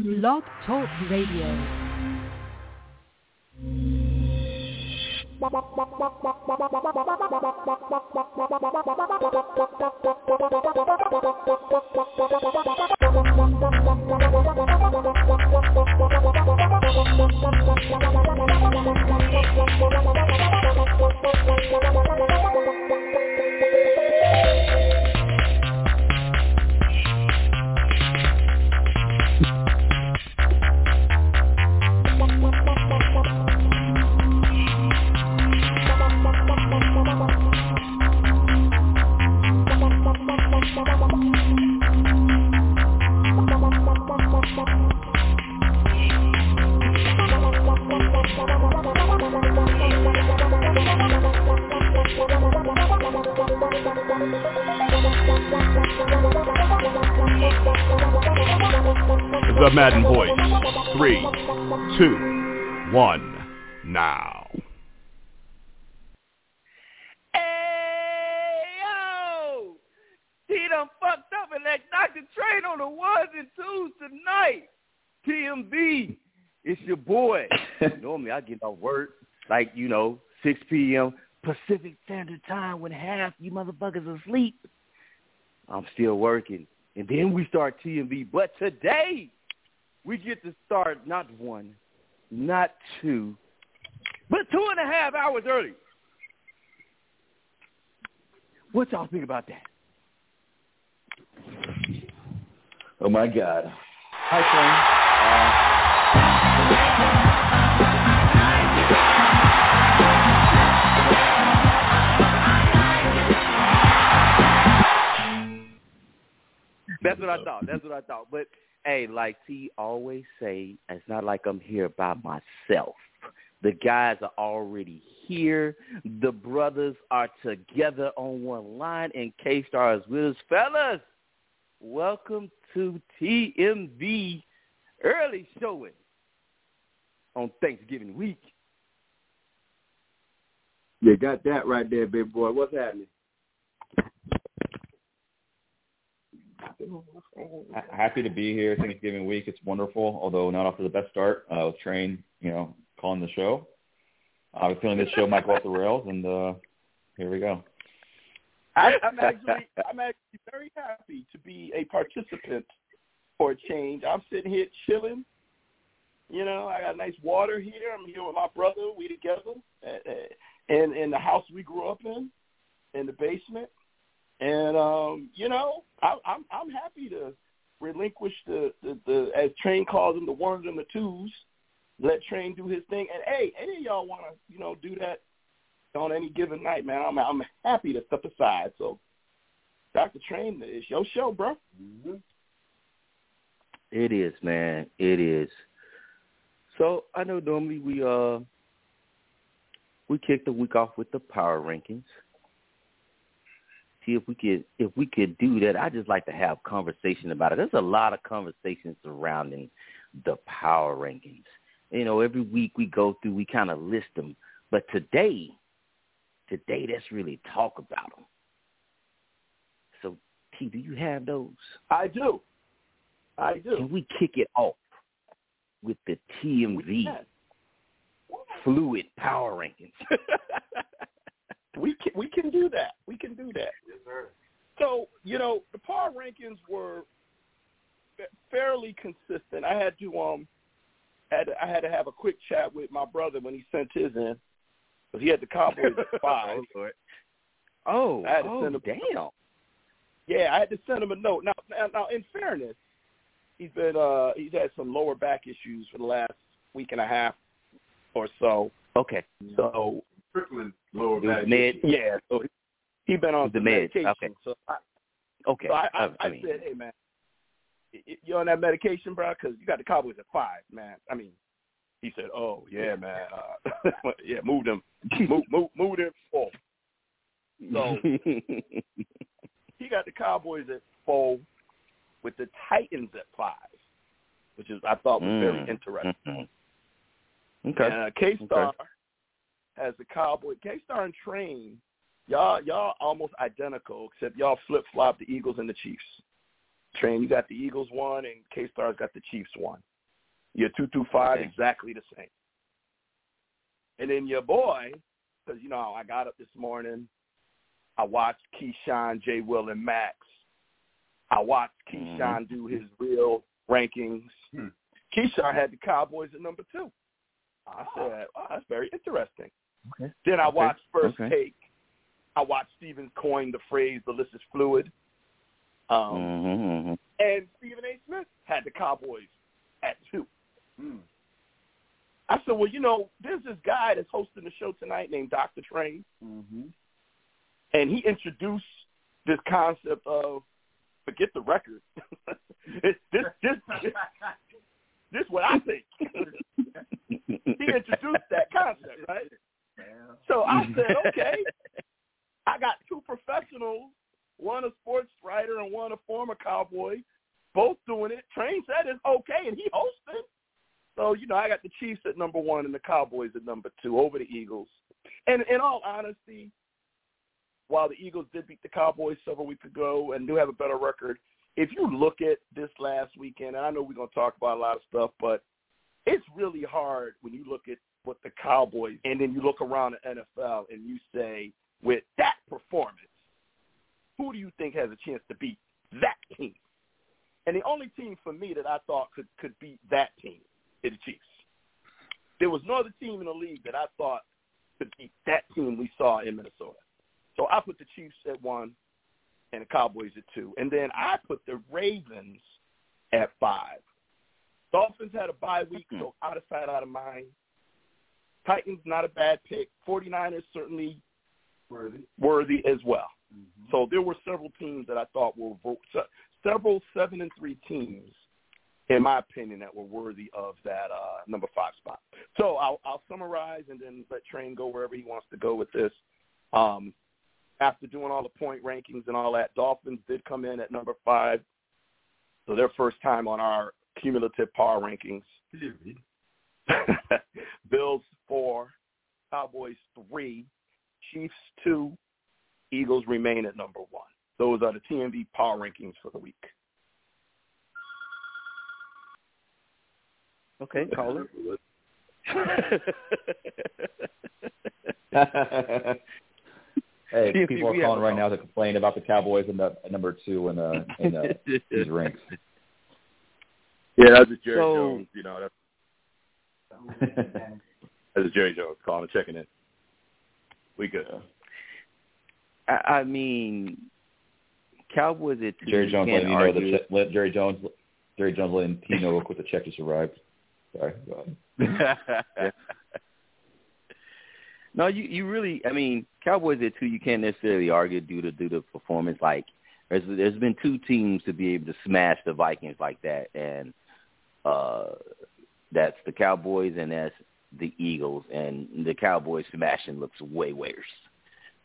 Blog Talk Radio. Madden Voice. Three, two, one, now. Hey, yo! He done fucked up and let Dr. Train on the ones and twos tonight. TMB, it's your boy. Normally I get off work like, you know, 6 p.m. Pacific Standard Time when half you motherfuckers asleep. I'm still working. And then we start TMB. But today, we get to start not one, not two, but two and a half hours early. What y'all think about that? Oh my God. Hi, Shane. That's what I thought. That's what I thought. But hey, like T always say, it's not like I'm here by myself. The guys are already here. The brothers are together on one line, and K Star is with us. Fellas, welcome to TMV early showing on Thanksgiving week. You got that right there, big boy. What's happening? Ha- Happy to be here Thanksgiving week. It's wonderful, although not off to the best start. Uh, with Train, you know, calling the show. I was feeling this show might go off the rails, and uh, here we go. I, I'm actually I'm actually very happy to be a participant for a change. I'm sitting here chilling. You know, I got nice water here. I'm here with my brother. We together, and in the house we grew up in, in the basement. And um, you know, I, I'm I'm happy to relinquish the, the the as Train calls them the ones and the twos. Let Train do his thing. And hey, any of y'all want to you know do that on any given night, man? I'm I'm happy to step aside. So, Doctor Train, it's your show, bro. Mm-hmm. It is, man. It is. So I know normally we uh we kick the week off with the power rankings. See if we could if we could do that. I just like to have conversation about it. There's a lot of conversations surrounding the power rankings. You know, every week we go through, we kind of list them. But today, today, let's really talk about them. So, T, do you have those? I do. I do. Can we kick it off with the TMV fluid power rankings? we can we can do that. We can do that. Yes, sir. So you know the power rankings were fairly consistent. I had to um had to, I had to have a quick chat with my brother when he sent his in because he had the Cowboys at five. oh, I had to oh send him- damn. Yeah, I had to send him a note. Now, now, now, in fairness, he's been uh he's had some lower back issues for the last week and a half or so. Okay. So Strickland lower It was back. med. yeah, so he been on The meds, medication. okay. So I, Okay. So I, I, I, I, I mean, said, hey man, y- y- you on that medication, bro? Because you got the Cowboys at five, man. I mean, he said, oh yeah, man, uh, yeah, move them, move, move, move them four. So he got the Cowboys at four, with the Titans at five, which is I thought was very Mm. interesting. Mhm. okay. And uh, K Star has the Cowboy. K Star and Train, y'all y'all almost identical, except y'all flip flop the Eagles and the Chiefs. Train, you got the Eagles one, and K Star's got the Chiefs one. Your two two five Okay. exactly the same. And then your boy, because you know I got up this morning, I watched Keyshawn, J. Will, and Max. I watched Keyshawn do his real rankings. Hmm. Keyshawn had the Cowboys at number two. I said, oh, that's very interesting. Okay. Then I Okay. watched First Okay. Take. I watched Stevens coin the phrase "the list is fluid." Um, Mm-hmm, and Stephen A. Smith had the Cowboys at two. Hmm. I said, well, you know, there's this guy that's hosting the show tonight named Dr. Train, Mm-hmm. and he introduced this concept of forget the record. this, this, this, this, this what I think. he introduced that concept, right? So I said, okay, I got two professionals, one a sports writer and one a former cowboy, both doing it. Train said it's okay, and he hosted. So, you know, I got the Chiefs at number one and the Cowboys at number two over the Eagles. And in all honesty, while the Eagles did beat the Cowboys several weeks ago and do have a better record, if you look at this last weekend, and I know we're going to talk about a lot of stuff, but it's really hard when you look at what the Cowboys and then you look around the NFL and you say, with that performance, who do you think has a chance to beat that team? And the only team for me that I thought could could beat that team is the Chiefs. There was no other team in the league that I thought could beat that team we saw in Minnesota. So I put the Chiefs at one and the Cowboys at two. And then I put the Ravens at five. Dolphins had a bye week, so out of sight, out of mind. Titans, not a bad pick. 49ers certainly Worthy. worthy as well. Mm-hmm. So there were several teams that I thought were vo- several seven and three teams, in my opinion, that were worthy of that uh, number five spot. So I'll, I'll summarize and then let Train go wherever he wants to go with this. Um, after doing all the point rankings and all that, Dolphins did come in at number five, so their first time on our cumulative power rankings. Bills four, Cowboys three, Chiefs two, Eagles remain at number one. Those are the TMV power rankings for the week. Okay, caller. hey, people are calling right now to complain about the Cowboys in the number two in the in the these ranks. Yeah, that's just Jerry So- Jones. You know, that's, that's just Jerry Jones calling, and checking in. We good. I, I mean, Cowboys at two. Jerry Jones letting you know the check, let Jerry Jones Jerry Jones letting T know real quick the check just arrived. Sorry. Go ahead. no, you you really. I mean, Cowboys at two. You can't necessarily argue due to due to performance. Like there's there's been two teams to be able to smash the Vikings like that, and uh that's the Cowboys and that's the Eagles. And the Cowboys smashing looks way worse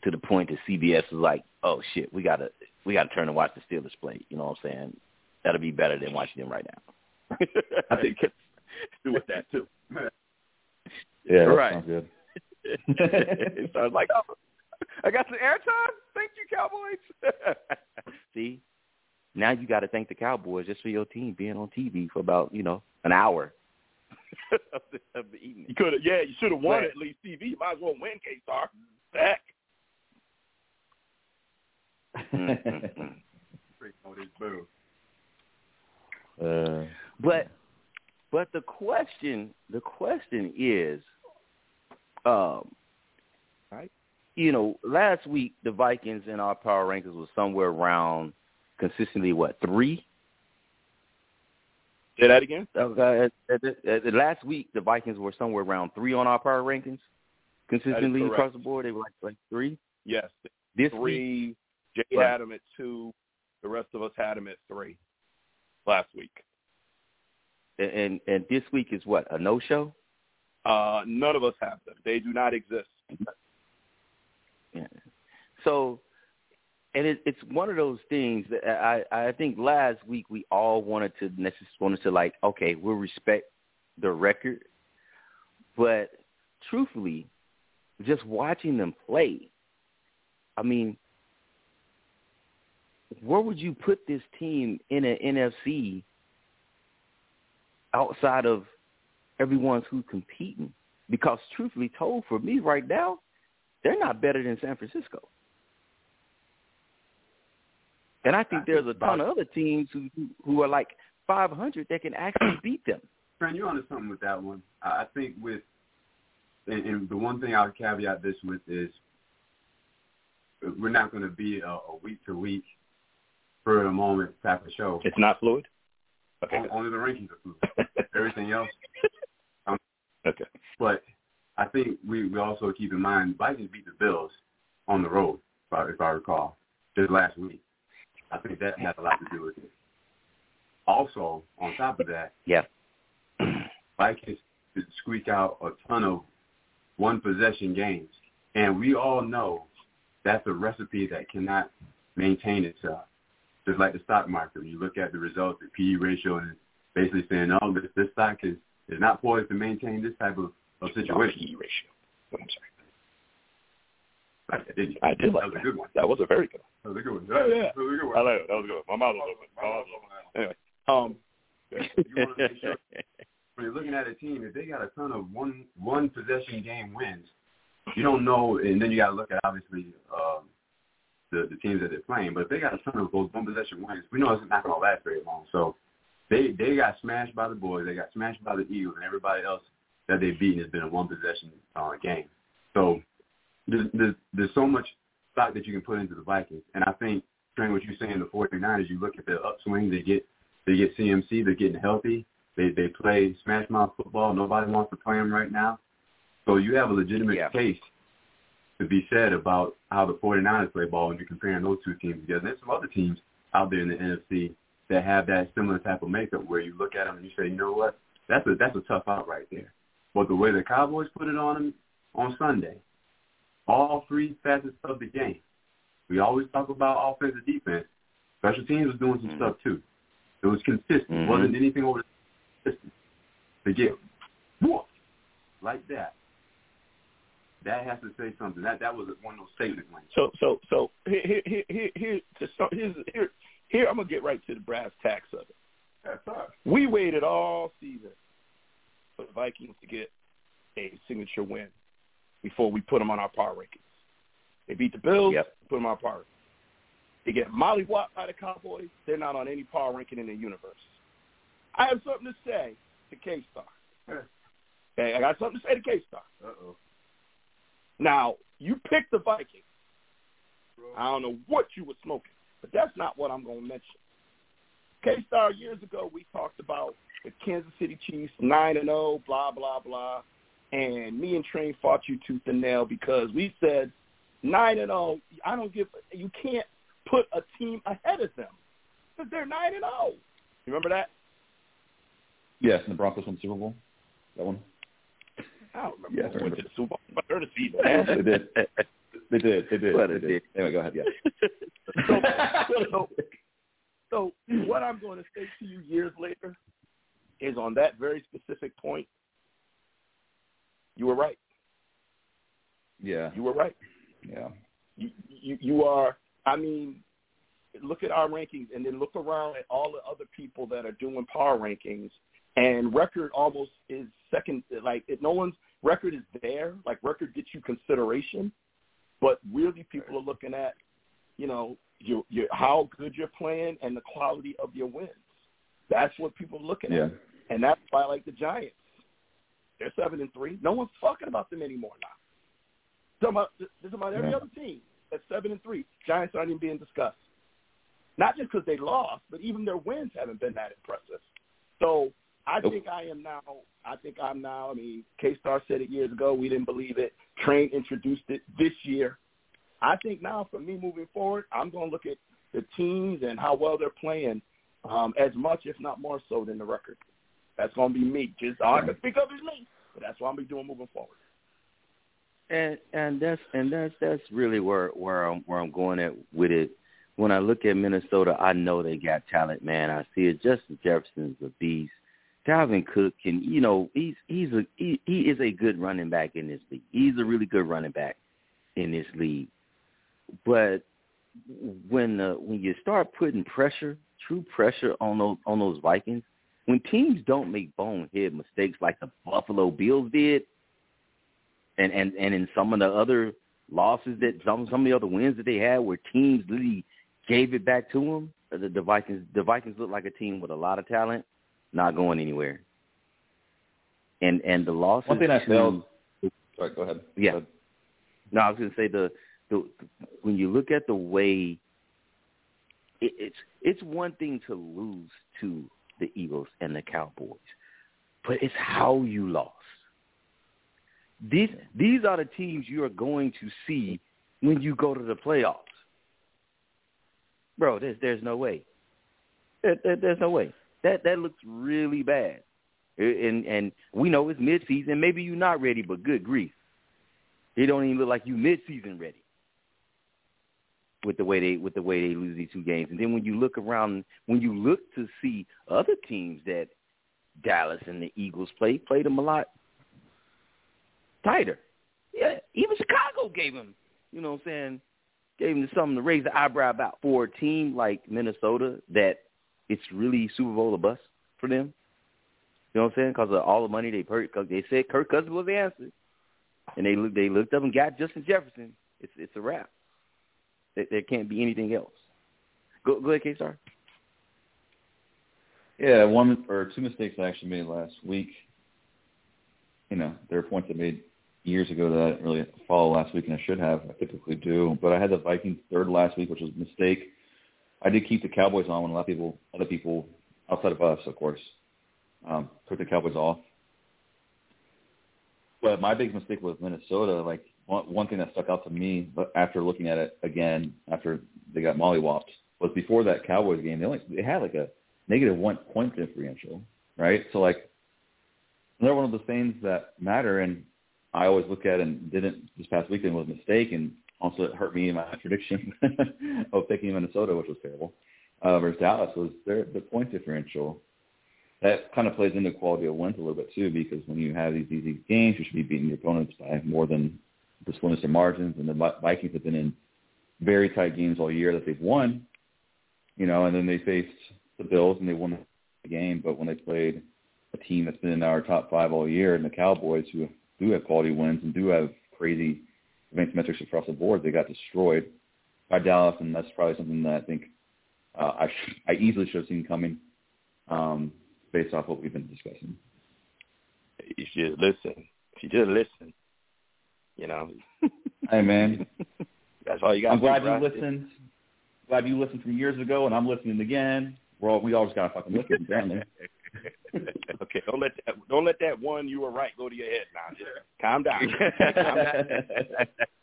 to the point that CBS is like, oh shit, we gotta we gotta turn and watch the Steelers play. You know what I'm saying? That'll be better than watching them right now. I think do with that too. Yeah, Right. sounds good. so I was like, oh, I got some airtime. Thank you, Cowboys. See, now you got to thank the Cowboys just for your team being on TV for about you know an hour of, the, of the evening. You could have, yeah, you should have won Right. at least TV. You might as well win, K Star. Heck. Uh, but but the question the question is, um, right? You know, last week the Vikings in our power rankings was somewhere around consistently what three Say that again. Uh, uh, uh, uh, last week, the Vikings were somewhere around three on our power rankings. Consistently across the board, they were like, like three. Yes. This week, Three. Jay Right. had him at two. The rest of us had him at three last week. and and this week is what a no show. Uh, none of us have them. They do not exist. Yeah. So, and it, it's one of those things that I I think last week we all wanted to necessarily wanted to like okay we'll respect the record, but truthfully, just watching them play, I mean, where would you put this team in an NFC outside of everyone who's competing? Because truthfully told, for me right now, they're not better than San Francisco. And I think there's a ton of other teams who who are like 500 that can actually beat them. Fran, you're onto something with that one. I think with, and, and the one thing I'll caveat this with is, we're not going to be a, a week to week, for a moment type of show. It's not fluid. Okay. O- only the rankings are fluid. Everything else. Um, okay. But I think we, we also keep in mind Vikings beat the Bills on the road, if I, if I recall, just last week. I think that has a lot to do with it. Also, on top of that, Yeah. Vikings could squeak out a ton of one possession games. And we all know that's a recipe that cannot maintain itself. Just like the stock market, when you look at the results, the PE ratio, and basically saying, oh, this, this stock is, is not poised to maintain this type of, of situation. PE ratio. I'm sorry. Like didn't? I did like that. was a good one. That was a very good one. That was a good one. Oh, yeah. That was a good one. I like it. That was good. My mouth was open. My mouth was open. Anyway, um, You wanna make sure- when you're looking at a team, if they got a ton of one one possession game wins, you don't know, and then you got to look at obviously um, the the teams that they're playing. But if they got a ton of those one possession wins, we know it's not going to last very long. So they they got smashed by the boys, they got smashed by the Eagles, and everybody else that they've beaten has been a one possession uh, game. So there's, there's there's so much stock that you can put into the Vikings, and I think. Trent, what you're saying, the 49ers, you look at the upswing, they get they get CMC, they're getting healthy. They they play smash mouth football. Nobody wants to play them right now. So you have a legitimate Yeah. case to be said about how the 49ers play ball when you're comparing those two teams together. There's some other teams out there in the NFC that have that similar type of makeup where you look at them and you say, you know what, that's a that's a tough out right there. But the way the Cowboys put it on them on Sunday, all three facets of the game. We always talk about offense and defense. Special teams was doing some Mhm. stuff too. It was consistent. Mhm. It wasn't anything over the. To get whooped like that, that has to say something. That that was one of those statement wins. So so so here here here here to start here's here here I'm gonna get right to the brass tacks of it. That's tough. We waited all season for the Vikings to get a signature win before we put them on our power rankings. They beat the Bills, Yep. put them on our power. They get mollywopped by the Cowboys. They're not on any power ranking in the universe. I have something to say to K Star. Okay, I got something to say to K Star. Uh oh. Now, you picked the Vikings. I don't know what you were smoking, but that's not what I'm going to mention. K-Star, years ago, we talked about the Kansas City Chiefs, 9 and 0, blah, blah, blah. And me and Train fought you tooth and nail because we said 9 and 0, I don't give, you can't put a team ahead of them because they're 9 and 0. You remember that? Yes, and the Broncos won the Super Bowl. That one. I don't remember Yes, I who went to the Super Bowl. But they're the season. they did. They did. They did. What they a did. Anyway, go ahead. Yeah. so, so, so what I'm going to say to you years later is on that very specific point, you were right. yeah. You were right. Yeah. You, you, you are, I mean, look at our rankings and then look around at all the other people that are doing power rankings and record almost is second, like if no one's record is there, like record gets you consideration, but really people are looking at, you know, your, your, how good you're playing and the quality of your wins. That's what people are looking Yeah. at. And that's why I like the Giants. They're seven and three. No one's talking about them anymore now. Talking about, they're talking about every Yeah. other team that's seven and three. Giants aren't even being discussed. Not just because they lost, but even their wins haven't been that impressive. So I Nope. think I am now. I think I'm now. I mean, K Star said it years ago. We didn't believe it. Train introduced it this year. I think now, for me moving forward, I'm going to look at the teams and how well they're playing um, as much, if not more so, than the record. That's going to be me. Just all I can speak of is me. But that's what I'm going to be doing moving forward. and and that's and that's that's really where where I'm where I'm going at with it. When I look at Minnesota, I know they got talent, man. I see it. Justin Jefferson's a beast. Dalvin Cook can, you know, he's he's a he, he is a good running back in this league. He's a really good running back in this league. But when uh, when you start putting pressure, true pressure on those on those Vikings, when teams don't make bonehead mistakes like the Buffalo Bills did, and and and in some of the other losses that some some of the other wins that they had, where teams really gave it back to them, the, the Vikings the Vikings look like a team with a lot of talent, not going anywhere. And and the losses. One thing I failed. Sorry, go ahead. Yeah. Go ahead. No, I was going to say the, the when you look at the way it, it's it's one thing to lose to the Eagles and the Cowboys, but it's how you lost. These these are the teams you are going to see when you go to the playoffs, bro. There's there's no way. There, there, there's no way. That that looks really bad, and and we know it's midseason. Maybe you're not ready, but good grief. It don't even look like you mid-season ready with the way they with the way they lose these two games. And then when you look around, when you look to see other teams that Dallas and the Eagles play, played them a lot tighter. Yeah, even Chicago gave them, you know what I'm saying, gave them something to raise the eyebrow about. For a team like Minnesota, that it's really Super Bowl or bust for them. You know what I'm saying? Because of all the money they paid. Because they said Kirk Cousins was the answer and they look they looked up and got Justin Jefferson. It's it's a wrap. There, can't be anything else. Go go ahead, K Star. Yeah, one or two mistakes I actually made last week. You know, there are points I made years ago that I didn't really follow last week, and I should have. I typically do, but I had the Vikings third last week, which was a mistake. I did keep the Cowboys on when a lot of people, other people outside of us, of course, um, took the Cowboys off. But my big mistake was Minnesota. Like one, thing that stuck out to me, after looking at it again, after they got mollywopped, was before that Cowboys game, they only they had like a negative one point differential, right? So like they're one of the things that matter, and I always look at and didn't this past weekend was a mistake, and also it hurt me in my prediction of picking Minnesota, which was terrible, uh, versus Dallas was their the point differential. That kind of plays into quality of wins a little bit too, because when you have these easy games, you should be beating your opponents by more than the slimness of margins. And the Vikings have been in very tight games all year that they've won, you know, and then they faced the Bills and they won the game. But when they played a team that's been in our top five all year, and the Cowboys, who do have quality wins and do have crazy advanced metrics across the board, they got destroyed by Dallas, and that's probably something that I think uh, I sh- I easily should have seen coming, um, based off what we've been discussing. You should listen. You just listen, you know, Hey man, that's all you got. I'm glad you listened. Glad you listened from years ago, and I'm listening again. We're all, we all just gotta fucking listen, apparently. okay, don't let that don't let that one you were right go to your head now. Just calm down. calm down.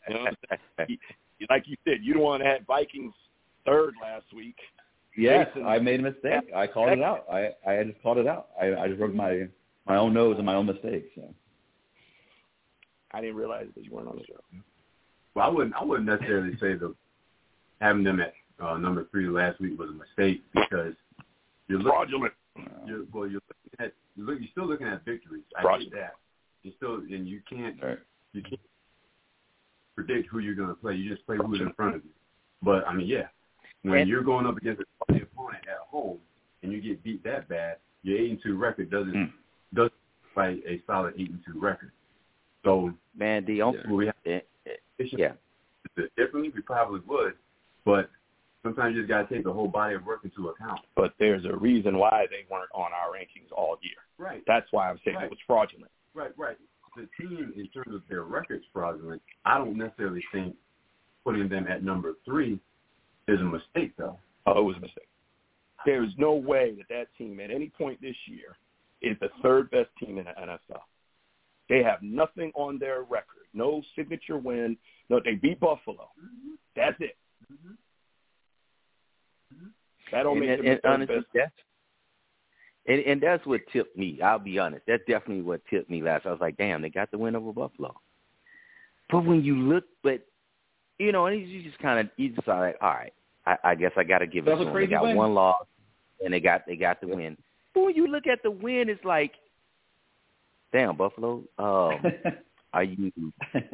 You know, what I'm saying? You- like you said, you the one that had Vikings third last week. Yes, Jason- I made a mistake. I called it out. I I just called it out. I I just wrote my my own nose and my own mistake. So I didn't realize that you weren't on the show. Well, I wouldn't. I wouldn't necessarily say the having them at uh, number three last week was a mistake because you're looking. Fraudulent. You're, well, you're looking at you're, look, you're still looking at victories. I Fraudulent. get that. You still and you can't Right. you can't predict who you're going to play. You just play who's in front of you. But I mean, yeah, when And- you're going up against a quality opponent at home and you get beat that bad, your eight and two record doesn't Mm. doesn't fight a solid eight and two record. So Man, the only will we have to yeah. do differently? We probably would, but sometimes you just got to take the whole body of work into account. But there's a reason why they weren't on our rankings all year. Right. That's why I'm saying Right. it was fraudulent. Right, right. The team, in terms of their records fraudulent, I don't necessarily think putting them at number three is a mistake, though. Oh, it was a mistake. There is no way that that team at any point this year is the third best team in the NFL. They have nothing on their record. No signature win. No, they beat Buffalo. Mm-hmm. That's it. Mm-hmm. That don't and, make and, them the and honestly, best. that's and, and that's what tipped me. I'll be honest. That's definitely what tipped me last. I was like, damn, they got the win over Buffalo. But when you look, but you know, and you just kind of you just are like, all right, I, I guess I got to give it That to was a them. They got win. one loss, and they got they got the win. But when you look at the win, it's like, damn, Buffalo. Um, are you?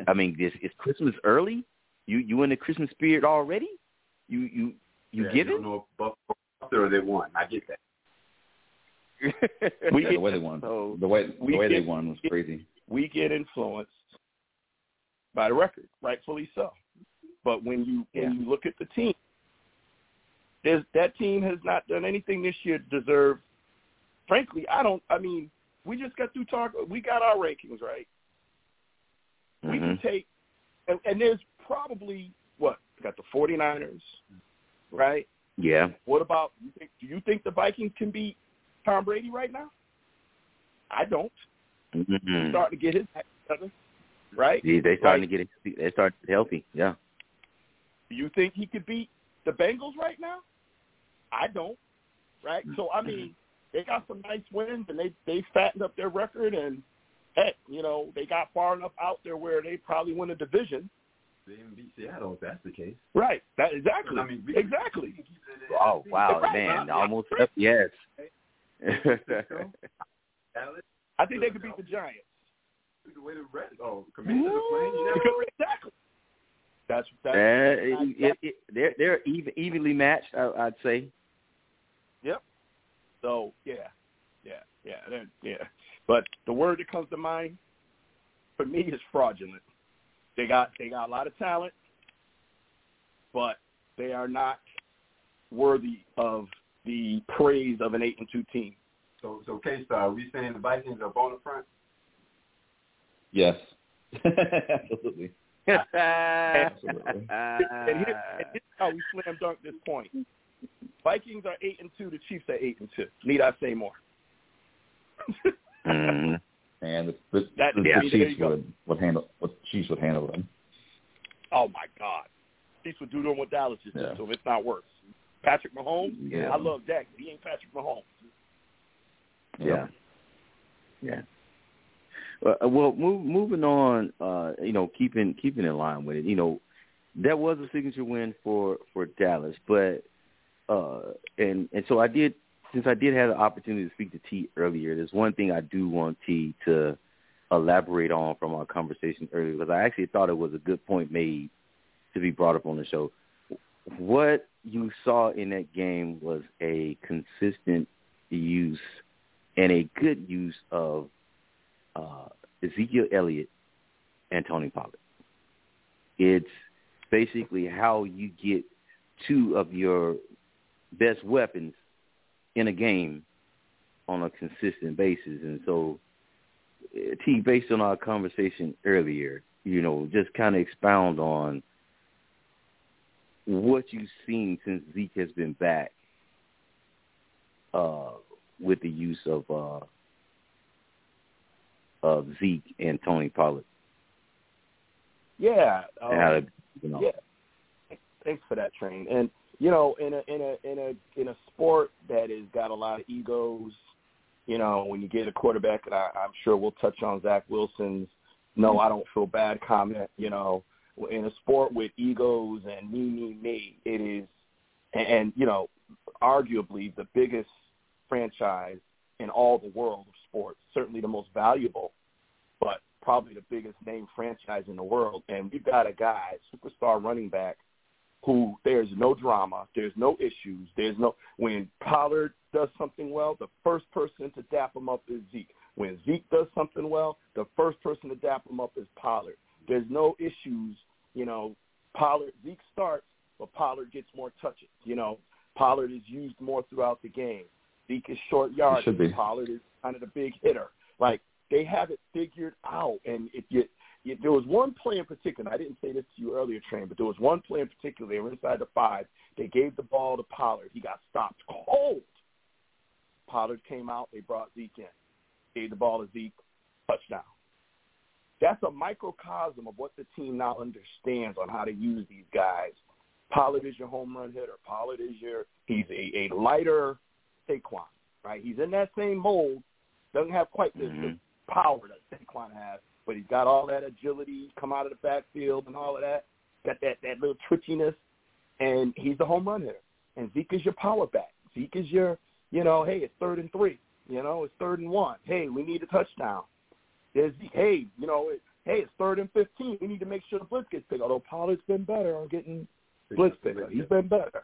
I mean, this is Christmas early. You you in the Christmas spirit already? You you you yeah, give you it? don't know if Buffalo lost or they won. I get that. We Yeah, get, the way they won, So, the way the way they won was crazy. we get influenced by the record, rightfully so. But when you Yeah. when you look at the team, there's, that team has not done anything this year to deserve. Frankly, I don't. I mean, we just got through talk. We got our rankings right. We can Mhm. take, and, and there's probably what we got the 49ers, right? Yeah. What about you think? Do you think the Vikings can beat Tom Brady right now? I don't. Mhm. starting to get his act together, right? Yeah, they starting to get they start healthy. Yeah. Do you think he could beat the Bengals right now? I don't. Right? So I mean, they got some nice wins and they they fattened up their record and heck, you know, they got far enough out there where they probably win a division. They even beat Seattle if that's the case. Right. That exactly. I mean, we- exactly. we can keep it in Oh wow, Right. man! Yeah. Almost up. Yes. I think they could beat the Giants. the way the rest, oh, Commanders are playing. You never exactly. That's Uh, that's it, it, it, they're they're even, evenly matched. I, I'd say. Yep. So yeah, yeah, yeah, yeah. But the word that comes to mind for me is fraudulent. They got they got a lot of talent, but they are not worthy of the praise of an eight and two team. So, so K-Star, are we saying the Vikings are bona front? Yes, absolutely. Absolutely. and, here, and here's how we slam dunk this point. Vikings are eight and two. The Chiefs are eight and two. Need I say more? Mhm. And the, the, That- the, yeah, the Chiefs would would handle what Chiefs would handle them. Oh my God, Chiefs would do them what Dallas just did. Yeah. So it's not worse, Patrick Mahomes. Yeah. I love Dak. but He ain't Patrick Mahomes. Yeah. Yeah. Uh, well, move, moving on. Uh, you know, keeping keeping in line with it. You know, that was a signature win for for Dallas, but uh, and and so I did since I did have the opportunity to speak to T earlier. There's one thing I do want T to elaborate on from our conversation earlier because I actually thought it was a good point made to be brought up on the show. What you saw in that game was a consistent use and a good use of uh, Ezekiel Elliott and Tony Pollard. It's basically how you get two of your best weapons in a game on a consistent basis. And so, uh, T, based on our conversation earlier, you know, just kind of expound on what you've seen since Zeke has been back uh, with the use of uh, of Zeke and Tony Pollard. Yeah. Um, and how to, you know, yeah. Thanks for that, train. And you know, in a in a in a in a sport that has got a lot of egos, you know, when you get a quarterback, and I, I'm sure we'll touch on Zach Wilson's "No, I don't feel bad" comment. You know, in a sport with egos and me, me, me, it is, and, and you know, arguably the biggest franchise in all the world of sports, certainly the most valuable, but probably the biggest name franchise in the world. And we've got a guy, superstar running back, who there's no drama, there's no issues, there's no when Pollard does something well, the first person to dap him up is Zeke. When Zeke does something well, the first person to dap him up is Pollard. There's no issues, you know. Pollard Zeke starts, but Pollard gets more touches. You know, Pollard is used more throughout the game. Zeke is short yardage. Pollard is kind of the big hitter. Like they have it figured out, and if you- there was one play in particular. I didn't say this to you earlier, Train, but there was one play in particular. They were inside the five. They gave the ball to Pollard. He got stopped cold. Pollard came out. They brought Zeke in. Gave the ball to Zeke. Touchdown. That's a microcosm of what the team now understands on how to use these guys. Pollard is your home run hitter. Pollard is your he's a, a lighter Saquon, right? He's in that same mold. Doesn't have quite the, Mhm. the power that Saquon has, but he's got all that agility, come out of the backfield and all of that. Got that that little twitchiness, and he's the home run hitter. And Zeke is your power back. Zeke is your, you know, hey, it's third and three. You know, it's third and one. Hey, we need a touchdown. There's Zeke. Hey, you know, it, hey, it's third and fifteen. We need to make sure the blitz gets picked. Although Pollard's been better on getting Blitz picker. He's been better.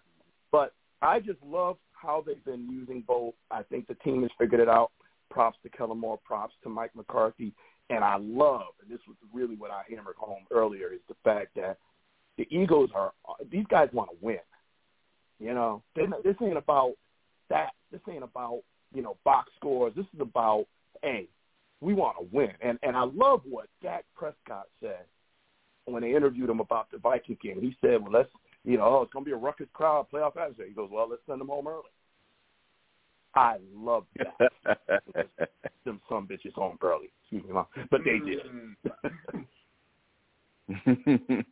But I just love how they've been using both. I think the team has figured it out. Props to Kellen Moore. Props to Mike McCarthy. And I love, and this was really what I hammered home earlier, is the fact that the Eagles are these guys want to win. You know, this ain't about that. This ain't about you know box scores. This is about hey, we want to win. And and I love what Dak Prescott said when they interviewed him about the Viking game. He said, "Well, let's you know, oh, it's gonna be a ruckus crowd playoff atmosphere." He goes, "Well, let's send them home early." I love that. them some bitches home early. Excuse me, mom. but they did.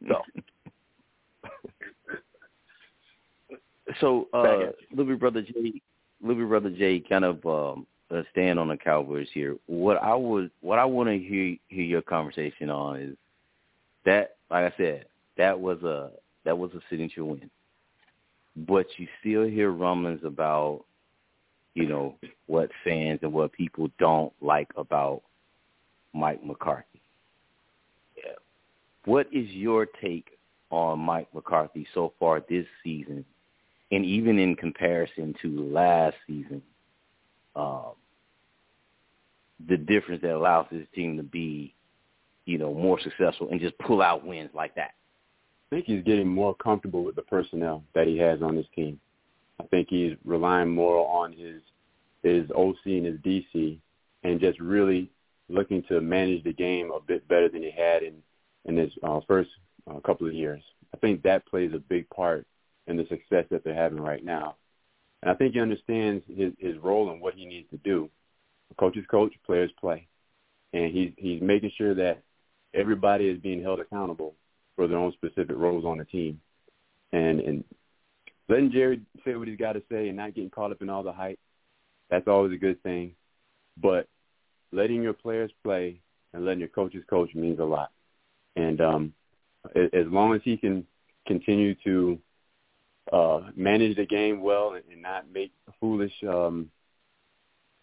so. so, uh, little brother Jay, little brother Jay, kind of um, uh, stand on the Cowboys here. What I would, what I want to hear hear your conversation on is that, like I said, that was a that was a signature win, but you still hear rumblings about you know, what fans and what people don't like about Mike McCarthy. Yeah. What is your take on Mike McCarthy so far this season, and even in comparison to last season? Um, the difference that allows this team to be, you know, more successful and just pull out wins like that. I think he's getting more comfortable with the personnel that he has on his team. I think he's relying more on his his OC and his DC, and just really looking to manage the game a bit better than he had in in his uh, first uh, couple of years. I think that plays a big part in the success that they're having right now. And I think he understands his, his role and what he needs to do. Coaches coach, players play. And he's, he's making sure that everybody is being held accountable for their own specific roles on the team. And, and letting Jerry say what he's got to say and not getting caught up in all the hype. That's always a good thing. But letting your players play and letting your coaches coach means a lot. And um, as long as he can continue to uh, manage the game well and, and not make foolish, um,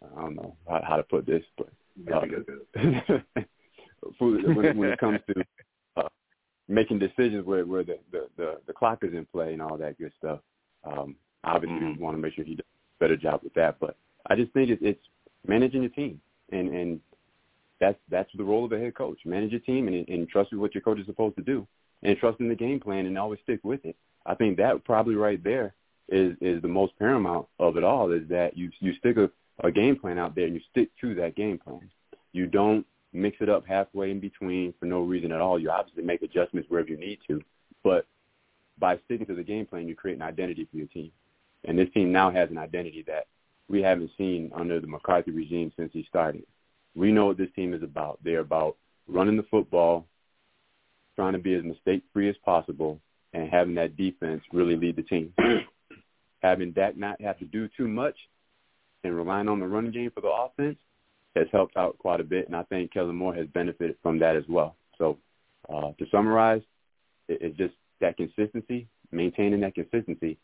I don't know how, how to put this, but uh, foolish when, when it comes to uh, making decisions where, where the, the, the, the clock is in play and all that good stuff. Um, obviously, mm-hmm. we want to make sure he does a better job with that. But I just think it's, it's managing your team, and and that's that's the role of a head coach: manage your team and, and trust what your coach is supposed to do, and trust in the game plan and always stick with it. I think that probably right there is is the most paramount of it all. Is that you you stick a, a game plan out there and you stick to that game plan. You don't mix it up halfway in between for no reason at all. You obviously make adjustments wherever you need to, but by sticking to the game plan, you create an identity for your team. And this team now has an identity that we haven't seen under the McCarthy regime since he started. We know what this team is about. They're about running the football, trying to be as mistake-free as possible, and having that defense really lead the team. having Dak not have to do too much and relying on the running game for the offense has helped out quite a bit, and I think Kellen Moore has benefited from that as well. So uh, to summarize, it, it's just that consistency, maintaining that consistency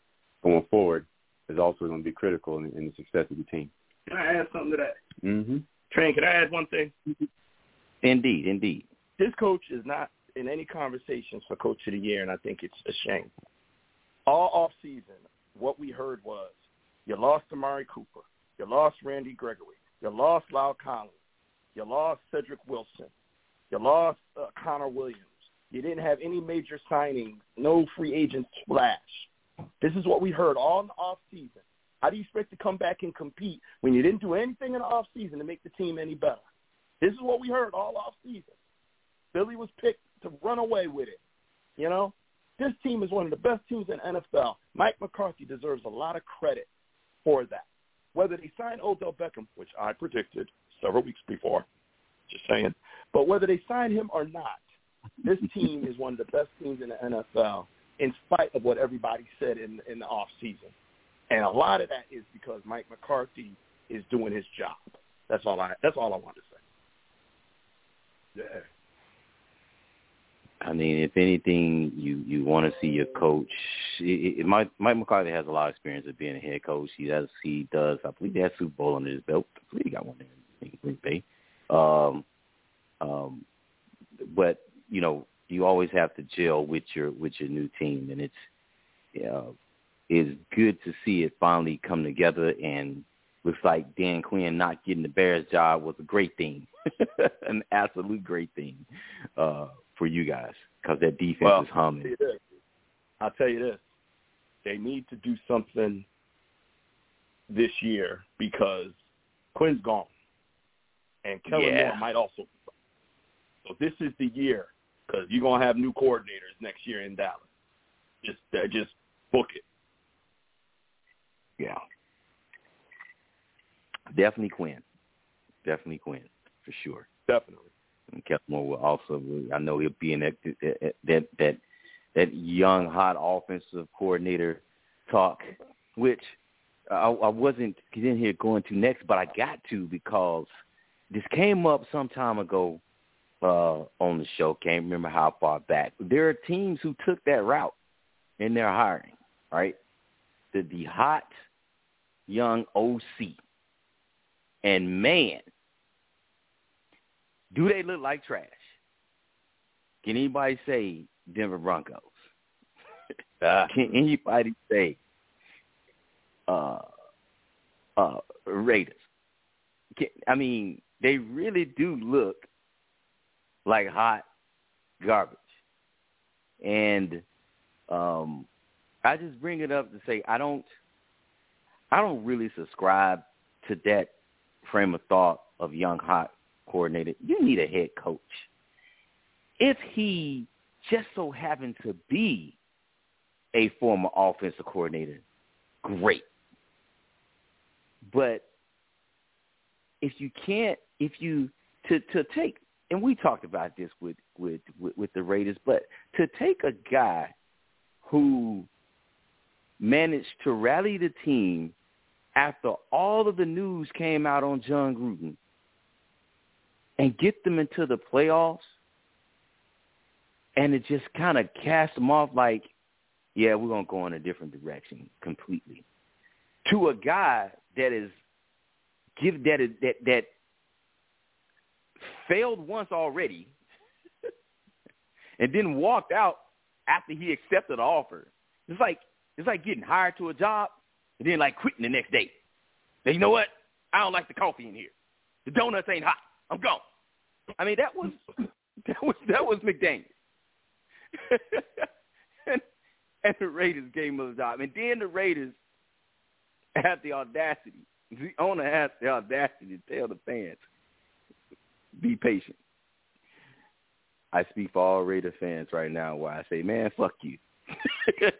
going forward is also going to be critical in, in the success of the team. Can I add something to that? Mm-hmm. Train, can I add one thing? Indeed, indeed. This coach is not in any conversations for Coach of the Year, and I think it's a shame. All off season, what we heard was you lost Amari Cooper, you lost Randy Gregory, you lost La'el Collins, you lost Cedric Wilson, you lost uh, Connor Williams. You didn't have any major signings, no free agent splash. This is what we heard all in the off season. How do you expect to come back and compete when you didn't do anything in the off season to make the team any better? This is what we heard all off season. Philly was picked to run away with it. You know, this team is one of the best teams in NFL. Mike McCarthy deserves a lot of credit for that. Whether they sign Odell Beckham, which I predicted several weeks before, just saying, but whether they sign him or not, this team is one of the best teams in the NFL in spite of what everybody said in in the off season. And a lot of that is because Mike McCarthy is doing his job. That's all I that's all I want to say. Yeah. I mean, if anything, you you want to see your coach. It, it, Mike Mike McCarthy has a lot of experience of being a head coach. He does he does. I believe he has Super Bowl under his belt. I believe he got one there in Green Bay. Um, um, but you know, you always have to gel with your with your new team, and it's uh, it's good to see it finally come together and looks like Dan Quinn not getting the Bears job was a great thing, an absolute great thing uh, for you guys because that defense well, is humming. I'll tell you this: they need to do something this year because Quinn's gone, and Kellen Yeah. Moore might also. So this is the year because you're gonna have new coordinators next year in Dallas. Just uh, just book it. Yeah. Definitely Quinn. Definitely Quinn, for sure. Definitely. And Kellen will also, I know he'll be in that that that that young hot offensive coordinator talk, which I, I wasn't in here going to next, but I got to because this came up some time ago uh, on the show. Can't remember how far back. There are teams who took that route in their hiring, right? The the hot young OC, and man, do they look like trash? Can anybody say Denver Broncos? Can anybody say uh, uh, Raiders? Can, I mean, they really do look like hot garbage. And um, I just bring it up to say I don't, I don't really subscribe to that frame of thought of young hot coordinator. You need a head coach. If he just so happened to be a former offensive coordinator, great. But if you can't, if you to to take, and we talked about this with with with, with the Raiders, but to take a guy who managed to rally the team after all of the news came out on Jon Gruden and get them into the playoffs and it just kind of cast them off like, yeah, we're going to go in a different direction completely. To a guy that is give that that that failed once already and then walked out after he accepted the offer. It's like it's like getting hired to a job and then like quitting the next day. Now, you know what? I don't like the coffee in here. The donuts ain't hot. I'm gone. I mean that was that was that was McDaniel. and, and the Raiders gave him a job. And then the Raiders had the audacity. The owner has the audacity to tell the fans, be patient. I speak for all Raider fans right now where I say, man, fuck you.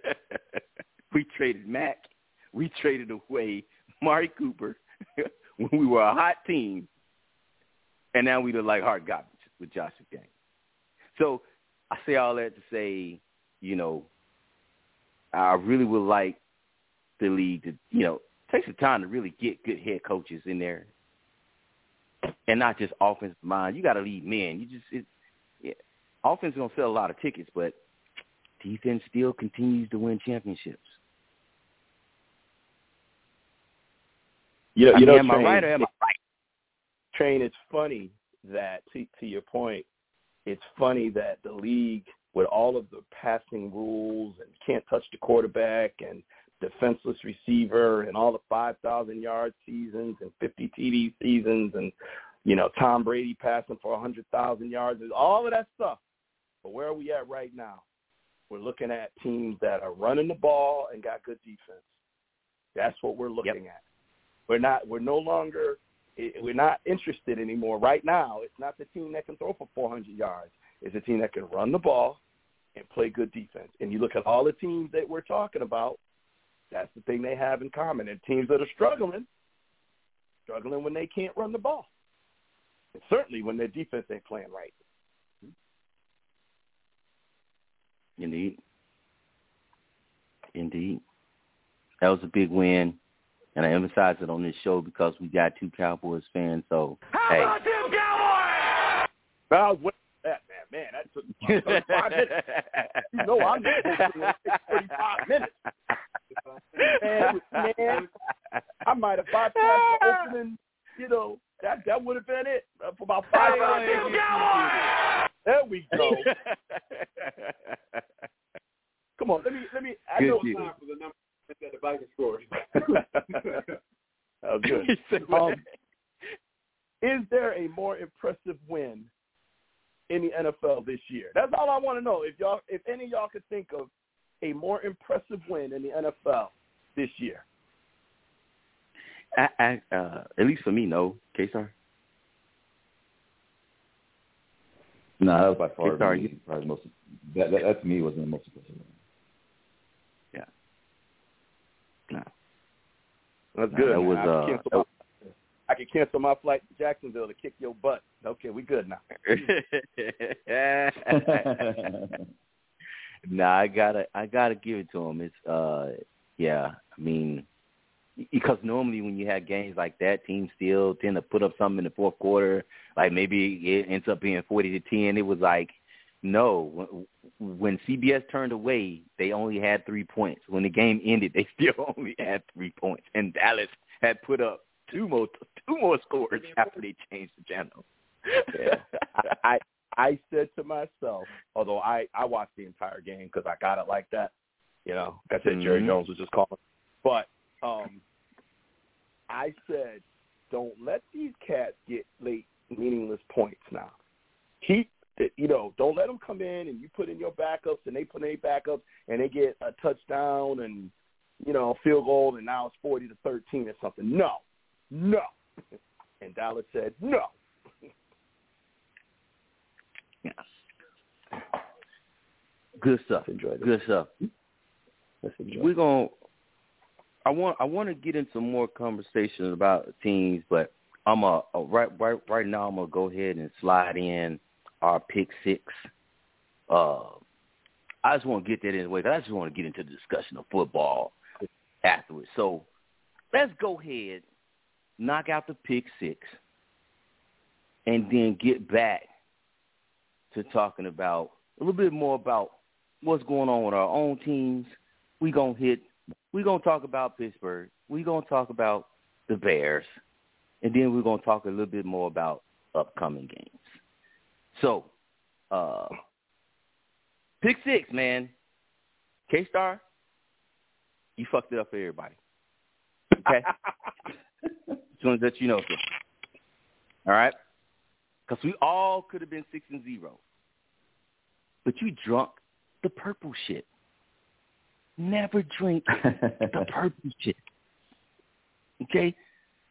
we traded Mack. We traded away Mari Cooper when we were a hot team. And now we look like hard garbage with Josh McDaniels. So I say all that to say, you know, I really would like the league to, you know, take some time to really get good head coaches in there, and not just offensive mind. You got to lead men. You just, it, yeah, offense is gonna sell a lot of tickets, but defense still continues to win championships. You know, I you mean, know, am I Train, right or am I right? Train, it's funny that to, to your point, it's funny that the league with all of the passing rules and can't touch the quarterback and defenseless receiver and all the 5,000 yard seasons and 50 TD seasons and you know Tom Brady passing for 100,000 yards and all of that stuff. But where are we at right now? We're looking at teams that are running the ball and got good defense. That's what we're looking at. We're not. We're no longer. We're not interested anymore. Right now, it's not the team that can throw for 400 yards. It's a team that can run the ball and play good defense. And you look at all the teams that we're talking about. That's the thing they have in common. And teams that are struggling, struggling when they can't run the ball, and certainly when their defense ain't playing right. Indeed. Indeed. That was a big win. And I emphasize it on this show because we got two Cowboys fans. So, hey. I was waiting for that, man. Man, that took 35 minutes. You know I'm not supposed to 35 minutes. Man, man, I might have bypassed the opening. You know, that that would have been it uh, for about five minutes. There we go. Come on, let me let me. I know it's time for the number that the Vikings scored. oh, good. Um, is there a more impressive win in the NFL this year? That's all I want to know. If y'all, if any of y'all could think of a more impressive win in the NFL this year, I, I, uh, at least for me, no. K-Star? No, that was by far K-Star, me, you- probably the most. That, that that to me wasn't the most impressive. one. No. That's No, good. that was, I, can uh, cancel my, I can cancel my flight to Jacksonville to kick your butt. Okay, we good now. nah, I gotta, I gotta give it to him. It's, uh, yeah. I mean, because normally when you have games like that, teams still tend to put up something in the fourth quarter. Like maybe it ends up being forty to ten. It was like, no. When, CBS turned away, they only had three points. When the game ended, they still only had three points, and Dallas had put up two more, two more scores after they changed the channel. Yeah. I, I said to myself, although I I watched the entire game because I got it like that. You know, like I said Jerry Mhm. Jones was just calling, but um, I said, don't let these cats get late meaningless points now. Keep you know, don't let them come in and you put in your backups and they put in their backups and they get a touchdown and you know a field goal and now it's forty to thirteen or something. No, no. And Dallas said no. yes. Good stuff. Enjoyed it. Good stuff. Let's enjoy. We're gonna. I want. I want to get into more conversations about teams, but I'm a, a right. Right. Right now, I'm gonna go ahead and slide in our pick six. Uh, I just want to get that in the way. I just want to get into the discussion of football afterwards. So let's go ahead, knock out the pick six, and then get back to talking about a little bit more about what's going on with our own teams. We gonna hit. We gonna talk about Pittsburgh. We're gonna talk about the Bears, and then we're gonna talk a little bit more about upcoming games. So, uh, pick six, man. K Star, you fucked it up for everybody. Okay, just want to let you know. Something. All right, because we all could have been six and zero, but you drunk the purple shit. Never drink the purple shit. Okay?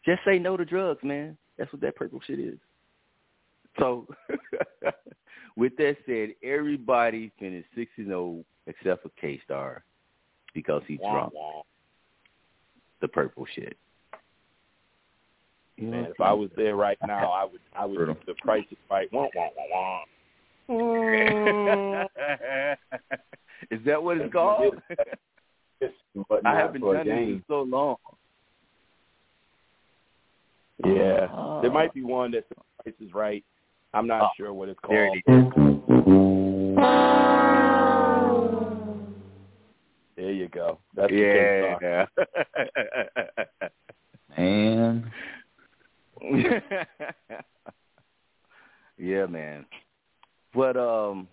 Just say no to drugs, man. That's what that purple shit is. So, with that said, everybody finished 6 and 0 except for K Star because he drunk the purple shit. You know Man, if I was there right now, I would I would Brutal. the price is right. Wah, wah, wah, wah. Is that what it's called? But I haven't done this in so long. Yeah, there might be one that the price is right. I'm not Oh, sure what it's There called. it is. There you go. That's the Yeah. Man, yeah, man. But um,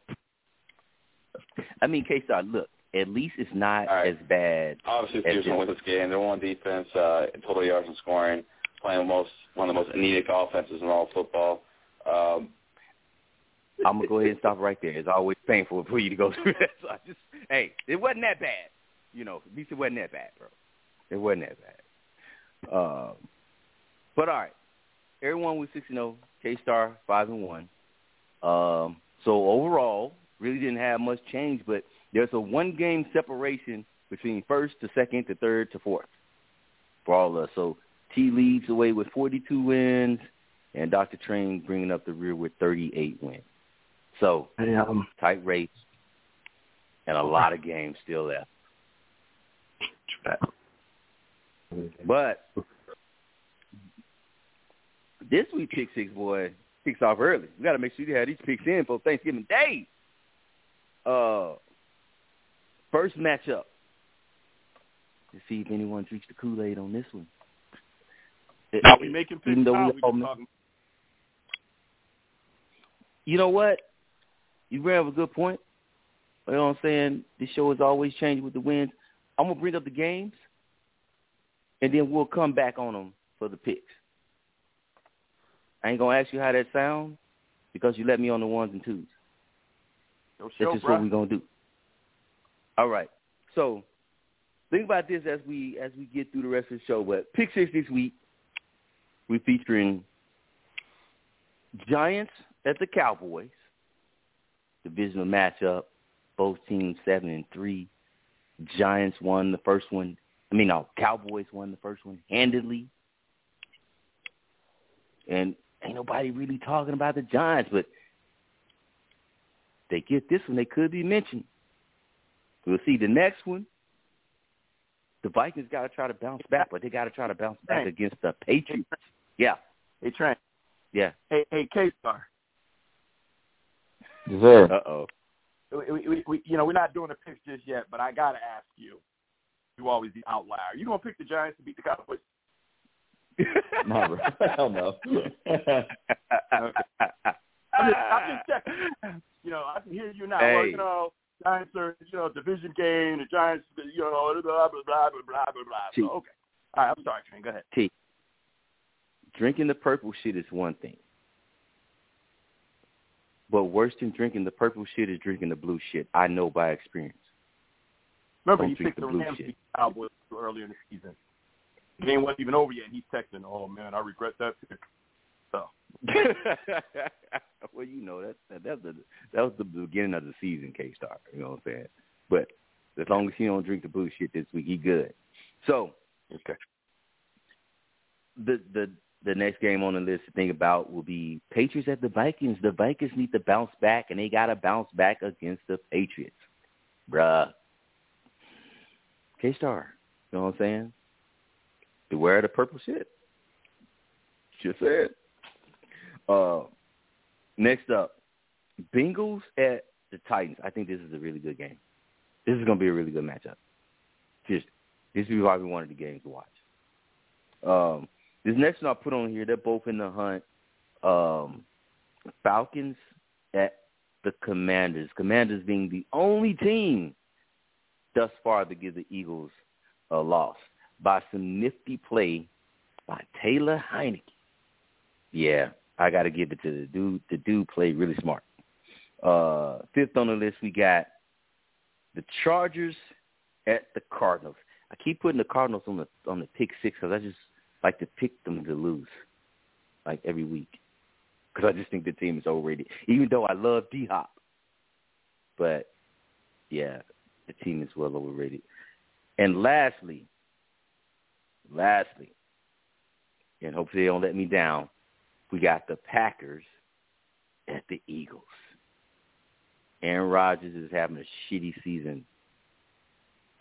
I mean, K Star, look, at least it's not right. as bad. Obviously, Houston if- this game. They're one defense, uh, in total yards and scoring, playing the most one of the most anemic offenses in all of football. Um, I'm gonna go ahead and stop right there. It's always painful for you to go through that. So I just, hey, it wasn't that bad. You know, at least it wasn't that bad, bro. It wasn't that bad. Um, but all right, everyone was six and zero. K Star five and one. Um, so overall, really didn't have much change, but there's a one game separation between first to second to third to fourth for all of us. So T leads away with 42 wins, and Dr. Train bringing up the rear with 38 wins. So Um, tight race and a lot of games still left. But this week pick six boy kicks off early. We got to make sure you have these picks in for Thanksgiving Day. Uh, first matchup. Let's see if anyone drinks the Kool Aid on this one. we making picks now? we We all talking- you know what? You bring up a good point. You know what I'm saying? This show is always changing with the wins. I'm gonna bring up the games, and then we'll come back on them for the picks. I ain't gonna ask you how that sounds because you let me on the ones and twos. That's show, just bruh. what we're gonna do. All right. So think about this as we as we get through the rest of the show. But pick six this week, we're featuring Giants at the Cowboys. Divisional matchup. Both teams seven and three. Giants won the first one. I mean, no, Cowboys won the first one handedly. And ain't nobody really talking about the Giants, but they get this one, they could be mentioned. We'll see the next one. The Vikings got to try to bounce back, but they got to try to bounce back against the Patriots. Yeah, Hey, Trent. yeah. Hey, hey, K Star. Yes, sir. Uh oh. We, we, we, you know, we're not doing the picks just yet, but I gotta ask you. You always the outlier. You gonna pick the Giants to beat the Cowboys? no, bro. Hell no. I'm just, I'm just checking. You know, I can hear you now. Well, Hey. you know, Giants are, you know, division game. The Giants, you know, blah blah blah blah blah blah blah. So, okay. All right, I'm sorry, Trent. Go ahead. T. Drinking the purple shit is one thing. But worse than drinking the purple shit is drinking the blue shit. I know by experience. Remember, Don't he picked the the Rams shit. Cowboys earlier in the season. The game wasn't even over yet, and he's texting, "Oh man, I regret that pick." So, well, you know that that that, was the, that was the beginning of the season, K Star. You know what I'm saying? But as long as he don't drink the blue shit this week, he good. So okay. the the the next game on the list to think about will be Patriots at the Vikings. The Vikings need to bounce back, and they got to bounce back against the Patriots, bruh. K Star, you know what I'm saying? Beware of the purple shit. Just said. Uh, next up, Bengals at the Titans. I think this is a really good game. This is going to be a really good matchup. Just this is probably one of the games to watch. Um, this next one I put on here, they're both in the hunt. Um, Falcons at the Commanders. Commanders being the only team thus far to give the Eagles a loss by some nifty play by Taylor Heinicke. Yeah, I got to give it to the dude. The dude played really smart. Uh, fifth on the list, we got the Chargers at the Cardinals. I keep putting the Cardinals on the on the pick six because I just like to pick them to lose, like every week, because I just think the team is overrated. Even though I love D Hop, but yeah, the team is well overrated. And lastly, lastly, and hopefully they don't let me down, we got the Packers at the Eagles. Aaron Rodgers is having a shitty season.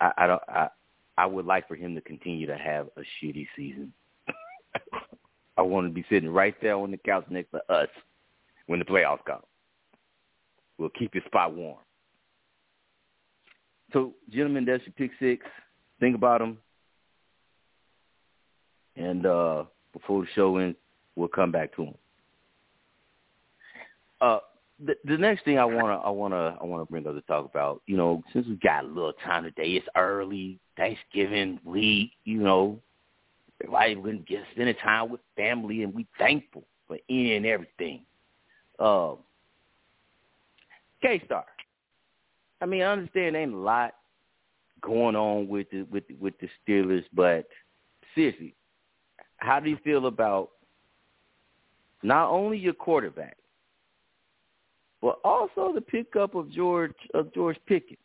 I, I don't. I I would like for him to continue to have a shitty season. I want to be sitting right there on the couch next to us when the playoffs come. We'll keep your spot warm. So, gentlemen, that's your pick six. Think about them. And uh, before the show ends, we'll come back to him. Uh, the, the next thing I wanna I wanna I wanna bring up to talk about, you know, since we got a little time today, it's early, Thanksgiving week, you know, everybody we're get spending time with family, and we thankful for any and everything. Uh, K Star, I mean, I understand there ain't a lot going on with the with with the Steelers, but seriously, how do you feel about not only your quarterback, but also the pickup of George of George Pickens?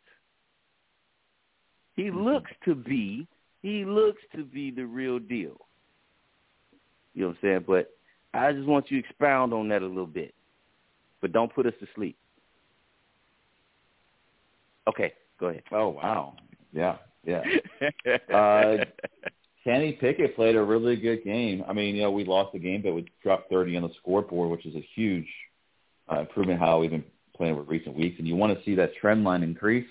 He looks to be he looks to be the real deal. You know what I'm saying? But I just want you to expound on that a little bit. But don't put us to sleep. Okay, go ahead. Oh wow. Yeah. Yeah. Uh, Kenny Pickett played a really good game. I mean, you know, we lost the game, but we dropped 30 on the scoreboard, which is a huge uh, improvement how we've been playing with recent weeks. And you want to see that trend line increase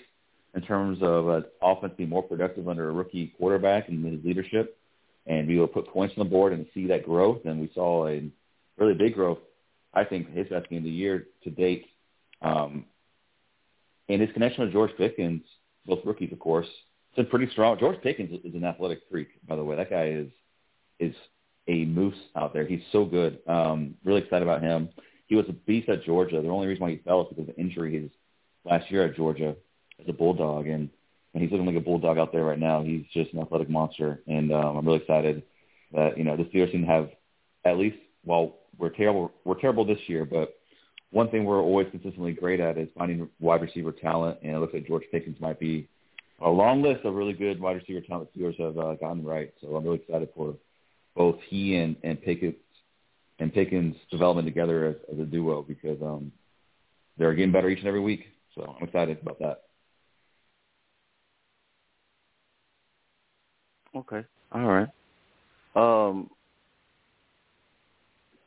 in terms of uh, offense being more productive under a rookie quarterback and his leadership, and able to put points on the board and see that growth. And we saw a really big growth, I think, his best game of the year to date. Um, and his connection with George Pickens, both rookies, of course, it's been pretty strong. George Pickens is an athletic freak, by the way. That guy is is a moose out there. He's so good. Um, really excited about him. He was a beast at Georgia. The only reason why he fell is because of injury his last year at Georgia as a bulldog, and and he's looking like a bulldog out there right now. He's just an athletic monster, and um, I'm really excited that you know the Steelers seem to have at least well we're terrible we're terrible this year, but one thing we're always consistently great at is finding wide receiver talent, and it looks like George Pickens might be a long list of really good wide receiver talent the Steelers have uh, gotten right. So I'm really excited for both he and and Pickens and Pickens' development together as, as a duo because um, they're getting better each and every week. So I'm excited about that. Okay. All right. Um,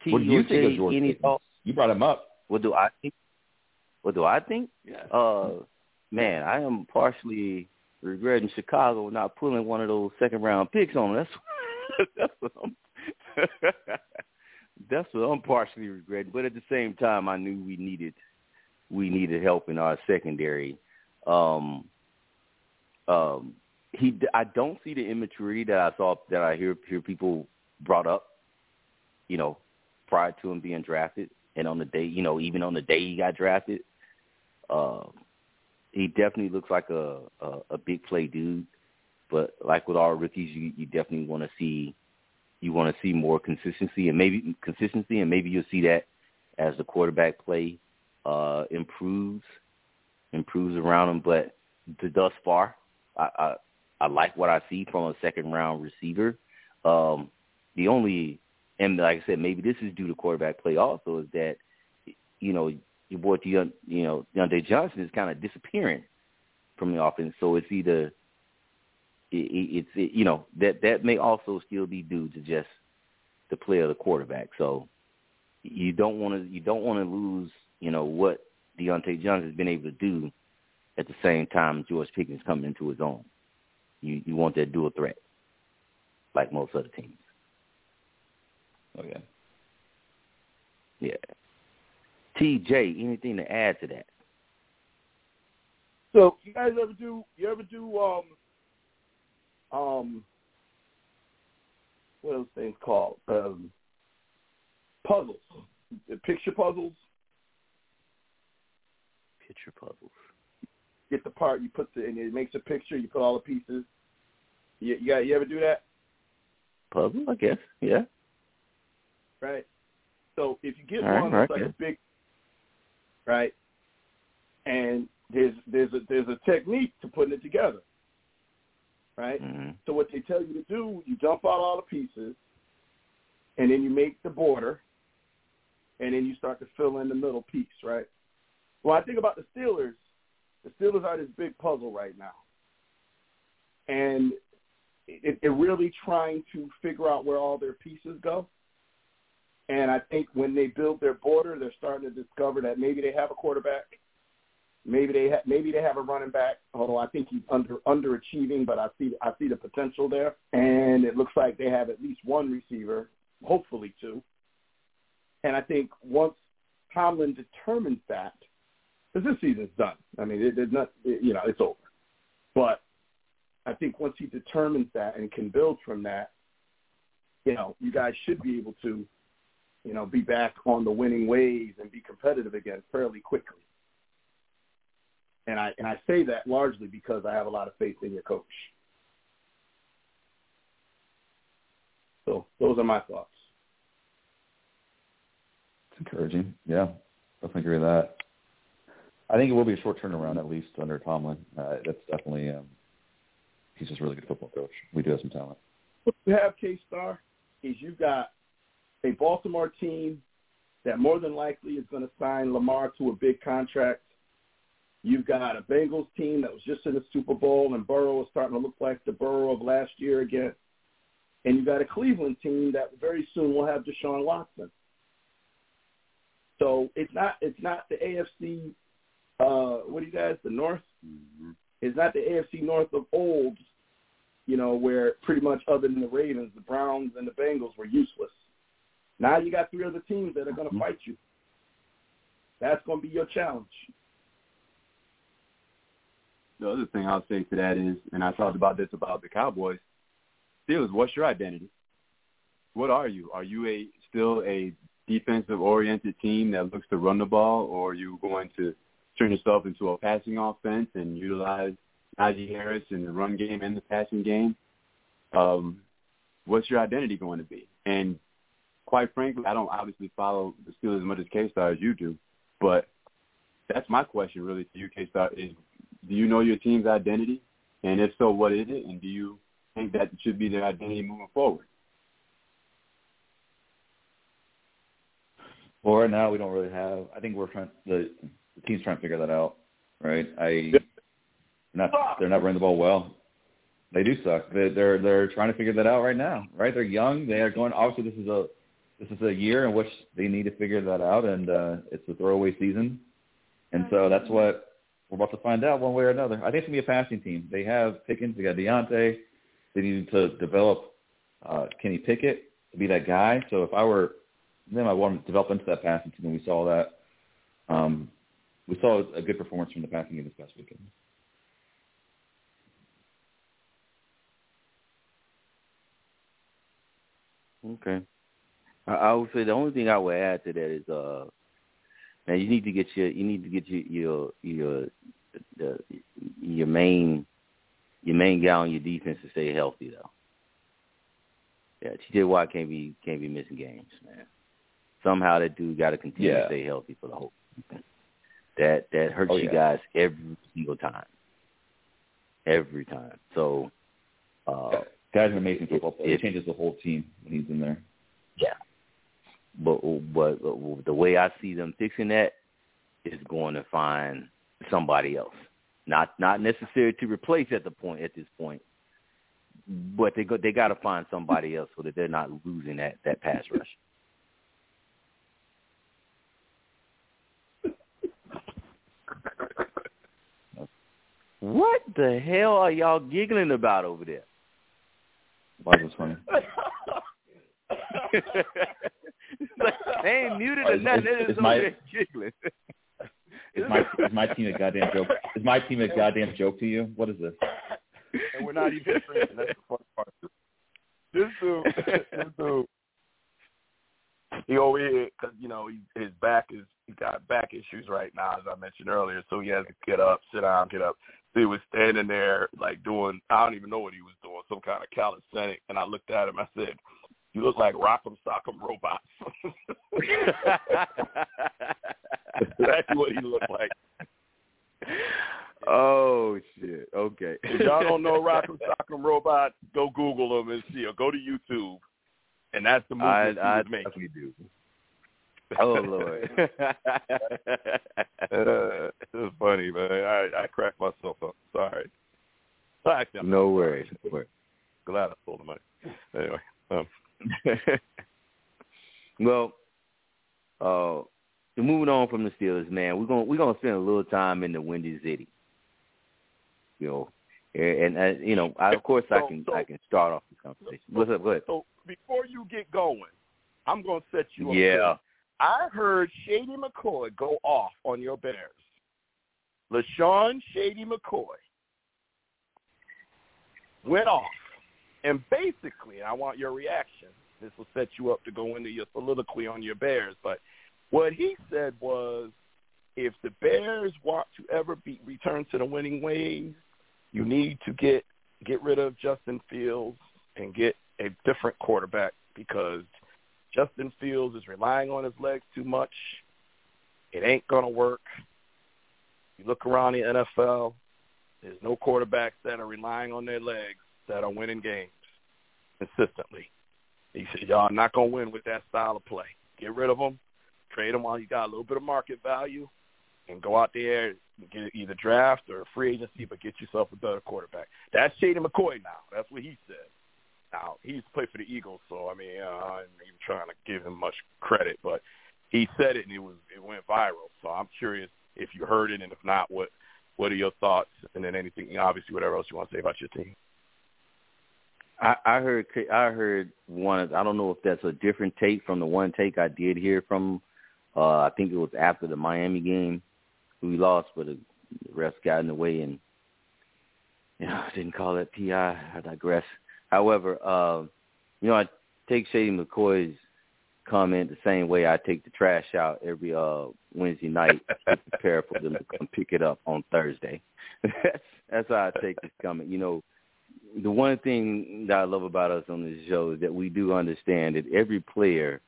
T, what do you think of George any thoughts? You brought him up. What do I think? What do I think? Yeah. Uh, man, I am partially regretting Chicago not pulling one of those second round picks on. That's that's what I'm that's what I'm partially regretting. But at the same time, I knew we needed we needed help in our secondary. Um, um, he, I don't see the immaturity that I saw that I hear hear people brought up. You know, prior to him being drafted, and on the day, you know, even on the day he got drafted, uh, he definitely looks like a, a a big play dude. But like with all rookies, you you definitely want to see you want to see more consistency and maybe consistency, and maybe you'll see that as the quarterback play uh, improves improves around him. But to thus far, I, I I like what I see from a second round receiver. Um, the only and like I said, maybe this is due to quarterback play also is that you know your boy you know Diontae Johnson is kind of disappearing from the offense. So it's either it, it's it, you know that that may also still be due to just the play of the quarterback. So you don't want to you don't want to lose you know what Diontae Johnson has been able to do at the same time George Pickens coming into his own. You you want that dual threat like most other teams. Okay. Yeah. TJ, anything to add to that? So you guys ever do you ever do um um what are those things called? Um puzzles. Picture puzzles. Picture puzzles. Get the part you put the and it makes a picture, you put all the pieces. You you, got, you ever do that? Puzzle, I guess. Yeah. Right. So if you get All one right, that's right, like a big right, and there's there's a there's a technique to putting it together. Right? Mm-hmm. So what they tell you to do, you dump out all the pieces, and then you make the border, and then you start to fill in the middle piece, right? Well, I think about the Steelers. The Steelers are this big puzzle right now, and it, they're really trying to figure out where all their pieces go. And I think when they build their border, they're starting to discover that maybe they have a quarterback, maybe they ha- maybe they have a running back. Although I think he's under underachieving, but I see I see the potential there. And it looks like they have at least one receiver, hopefully two. And I think once Tomlin determines that, because this season's done. I mean, it, it's not it, you know it's over. But I think once he determines that and can build from that, you know, you guys should be able to you know, be back on the winning ways and be competitive again fairly quickly. And I and I say that largely because I have a lot of faith in your coach. So those are my thoughts. It's encouraging. Yeah, definitely agree with that. I think it will be a short turnaround at least under Tomlin. Uh, that's definitely um, he's just a really good football coach. We do have some talent. What you have, K Star, is you got a Baltimore team that more than likely is going to sign Lamar to a big contract. You've got a Bengals team that was just in the Super Bowl, and Burrow is starting to look like the Burrow of last year again. And you've got a Cleveland team that very soon will have Deshaun Watson. So it's not it's not the AFC. Uh, what do you guys? The North. Mm-hmm. It's not the AFC North of old. You know, where pretty much other than the Ravens, the Browns and the Bengals were useless. Now you got three other teams that are going to fight you. That's going to be your challenge. The other thing I'll say to that is, and I talked about this about the Cowboys, Steelers, what's your identity? what are you? Are you a still a defensive oriented team that looks to run the ball, or are you going to turn yourself into a passing offense and utilize Najee Harris in the run game and the passing game? Um, what's your identity going to be? And quite frankly, I don't obviously follow the Steelers as much as K-Star as you do, but that's my question really to you, K-Star, is do you know your team's identity? And if so, what is it? And do you think that should be their identity moving forward? Well, right now we don't really have. I think we're trying. The, the team's trying to figure that out, right? I not they're not running the ball well. They do suck. They, they're they're trying to figure that out right now, right? They're young. They are going. Obviously, this is a this is a year in which they need to figure that out, and uh, it's a throwaway season, and so that's what we're about to find out one way or another. I think it's gonna be a passing team. They have Pickens. They got Diontae. They need to develop uh, Kenny Pickett to be that guy. So if I were them, I want to develop into that passing team, and we saw that. Um, we saw a good performance from the passing game this past weekend. Okay. I, I would say the only thing I would add to that is uh man, you need to get your you need to get your your your the your main your main guy on your defense to stay healthy though. Yeah, TJ Watt can't be can't be missing games, man. Somehow that dude got to continue Yeah. to stay healthy for the whole. That that hurts Oh, you guys every single time. Every time. So, uh, Guy's an amazing football player. He If- changes the whole team when he's in there. Yeah. But but the way I see them fixing that is going to find somebody else. Not not necessary to replace at the point at this point, but they go they got to find somebody else so that they're not losing that that pass rush. What the hell are y'all giggling about over there? Was funny? they ain't muted or Is- nothing. is- They're is just my- over giggling. Is my is my team a goddamn joke? Is my team a goddamn joke to you? What is this? and we're not even friends. That's the fun part. This dude, this dude, he over here because you know he, his back is he got back issues right now, as I mentioned earlier. So he has to get up, sit down, get up. So he was standing there like doing I don't even know what he was doing, some kind of calisthenic. And I looked at him. I said, "You look like Rock'em Sock'em Robots." That's what he looked like. oh shit. Okay. If y'all don't know Rock'em Sock'em Robots, go Google them and see, or go to YouTube, and that's the I movement I he was making. definitely do. Oh lord. uh, it's funny, man. I I cracked myself up. Sorry. Actually, no worries. No worries. glad I stole the money. Anyway, um, well, uh, moving on from the Steelers, man, we're gonna we're gonna spend a little time in the Windy City. You know, and, and uh, you know, I, of course, I can so- I can start off the conversation. What's up? Go ahead. so before you get going, I'm gonna set you up. Yeah. there. I heard Shady McCoy go off on your Bears. LeSean Shady McCoy went off. And basically, I want your reaction. This will set you up to go into your soliloquy on your Bears. But what he said was if the Bears want to ever be return to the winning ways, you need to get get rid of Justin Fields and get a different quarterback because Justin Fields is relying on his legs too much. It ain't gonna work. You look around the NFL, there's no quarterbacks that are relying on their legs that are winning games consistently. He said, y'all not gonna win with that style of play. Get rid of them, trade them while you got a little bit of market value, and go out there and get either draft or free agency, but get yourself a better quarterback. That's Shady McCoy now. That's what he said. Now he used to play for the Eagles, so I mean, uh, I'm even trying to give him much credit, but he said it and it was it went viral. So I'm curious if you heard it, and if not, what what are your thoughts? And then anything, obviously, whatever else you want to say about your team. I, I heard I heard one. I don't know if that's a different take from the one take I did hear from. Uh, I think it was after the Miami game. We lost, but the refs got in the way, and you know, didn't call that PI. I digress. However, uh, you know, I take Shady McCoy's comment the same way I take the trash out every uh Wednesday night to prepare for them to come pick it up on Thursday. that's that's how I take this comment. You know, the one thing that I love about us on this show is that we do understand that every player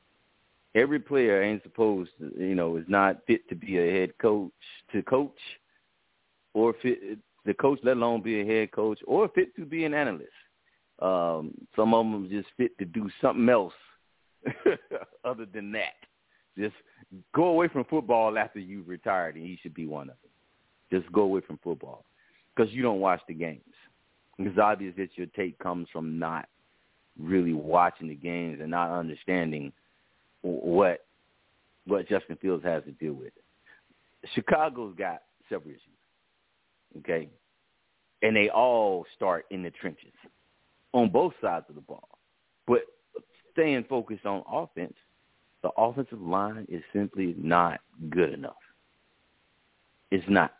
every player ain't supposed to you know, is not fit to be a head coach to coach or fit the coach let alone be a head coach or fit to be an analyst. Um, some of them just fit to do something else other than that. Just go away from football after you've retired, and he should be one of them. Just go away from football because you don't watch the games. It's obvious that your take comes from not really watching the games and not understanding what what Justin Fields has to deal with. Chicago's got several issues, okay, and they all start in the trenches on both sides of the ball. But staying focused on offense, the offensive line is simply not good enough. It's not.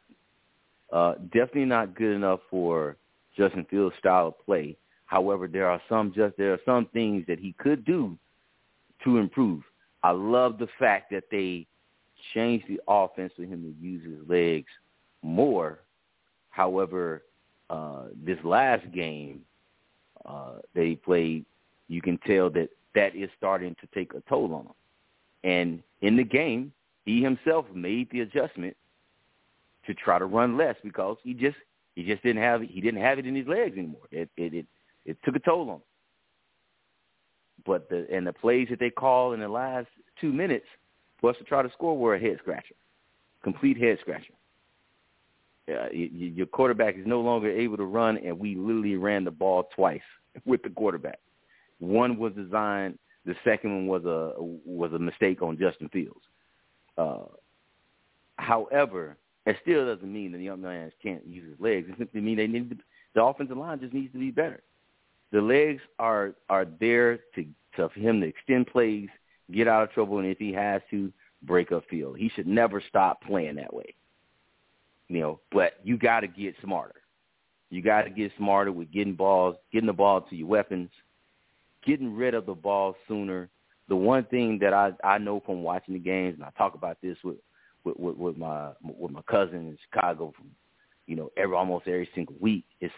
Uh, definitely not good enough for Justin Fields' style of play. However, there are some just there are some things that he could do to improve. I love the fact that they changed the offense for him to use his legs more. However, uh, this last game uh, they played, you can tell that that is starting to take a toll on him. And in the game, he himself made the adjustment to try to run less because he just he just didn't have he didn't have it in his legs anymore. It it it, it took a toll on him. But the and the plays that they called in the last two minutes for us to try to score were a head scratcher, complete head scratcher. Uh, you, your quarterback is no longer able to run, and we literally ran the ball twice with the quarterback. One was designed. The second one was a was a mistake on Justin Fields. Uh, however, it still doesn't mean that the young man can't use his legs. It simply means they need to, the offensive line just needs to be better. The legs are are there to, to for him to extend plays, get out of trouble, and if he has to, break up field. He should never stop playing that way. You know, but you got to get smarter. You got to get smarter with getting balls, getting the ball to your weapons, getting rid of the ball sooner. The one thing that I I know from watching the games, and I talk about this with with, with, with my with my cousin in Chicago, from you know every almost every single week, It's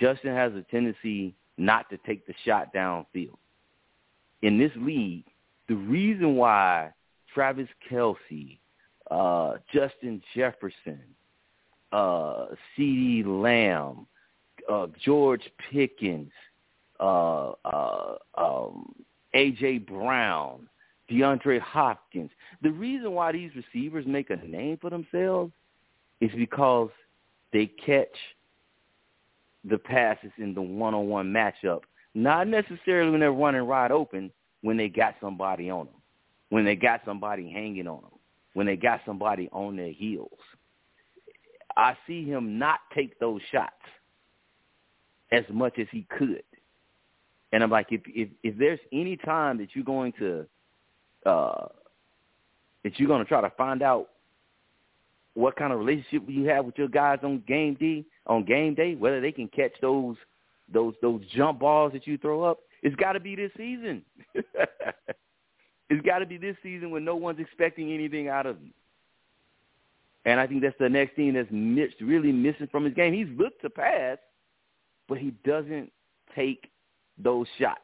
Justin has a tendency not to take the shot downfield. In this league, the reason why Travis Kelce, uh, Justin Jefferson, uh, CeeDee Lamb, uh, George Pickens, uh, uh, um, A.J. Brown, DeAndre Hopkins. The reason why these receivers make a name for themselves is because they catch the passes in the one-on-one matchup, not necessarily when they're running wide open, when they got somebody on them, when they got somebody hanging on them, when they got somebody on their heels. I see him not take those shots as much as he could. And I'm like, if if if there's any time that you're going to uh that you're going to try to find out what kind of relationship you have with your guys on game D on game day, whether they can catch those those those jump balls that you throw up, it's got to be this season. it's got to be this season when no one's expecting anything out of you. And I think that's the next thing that's miss, really missing from his game. He's looked to pass, but he doesn't take those shots.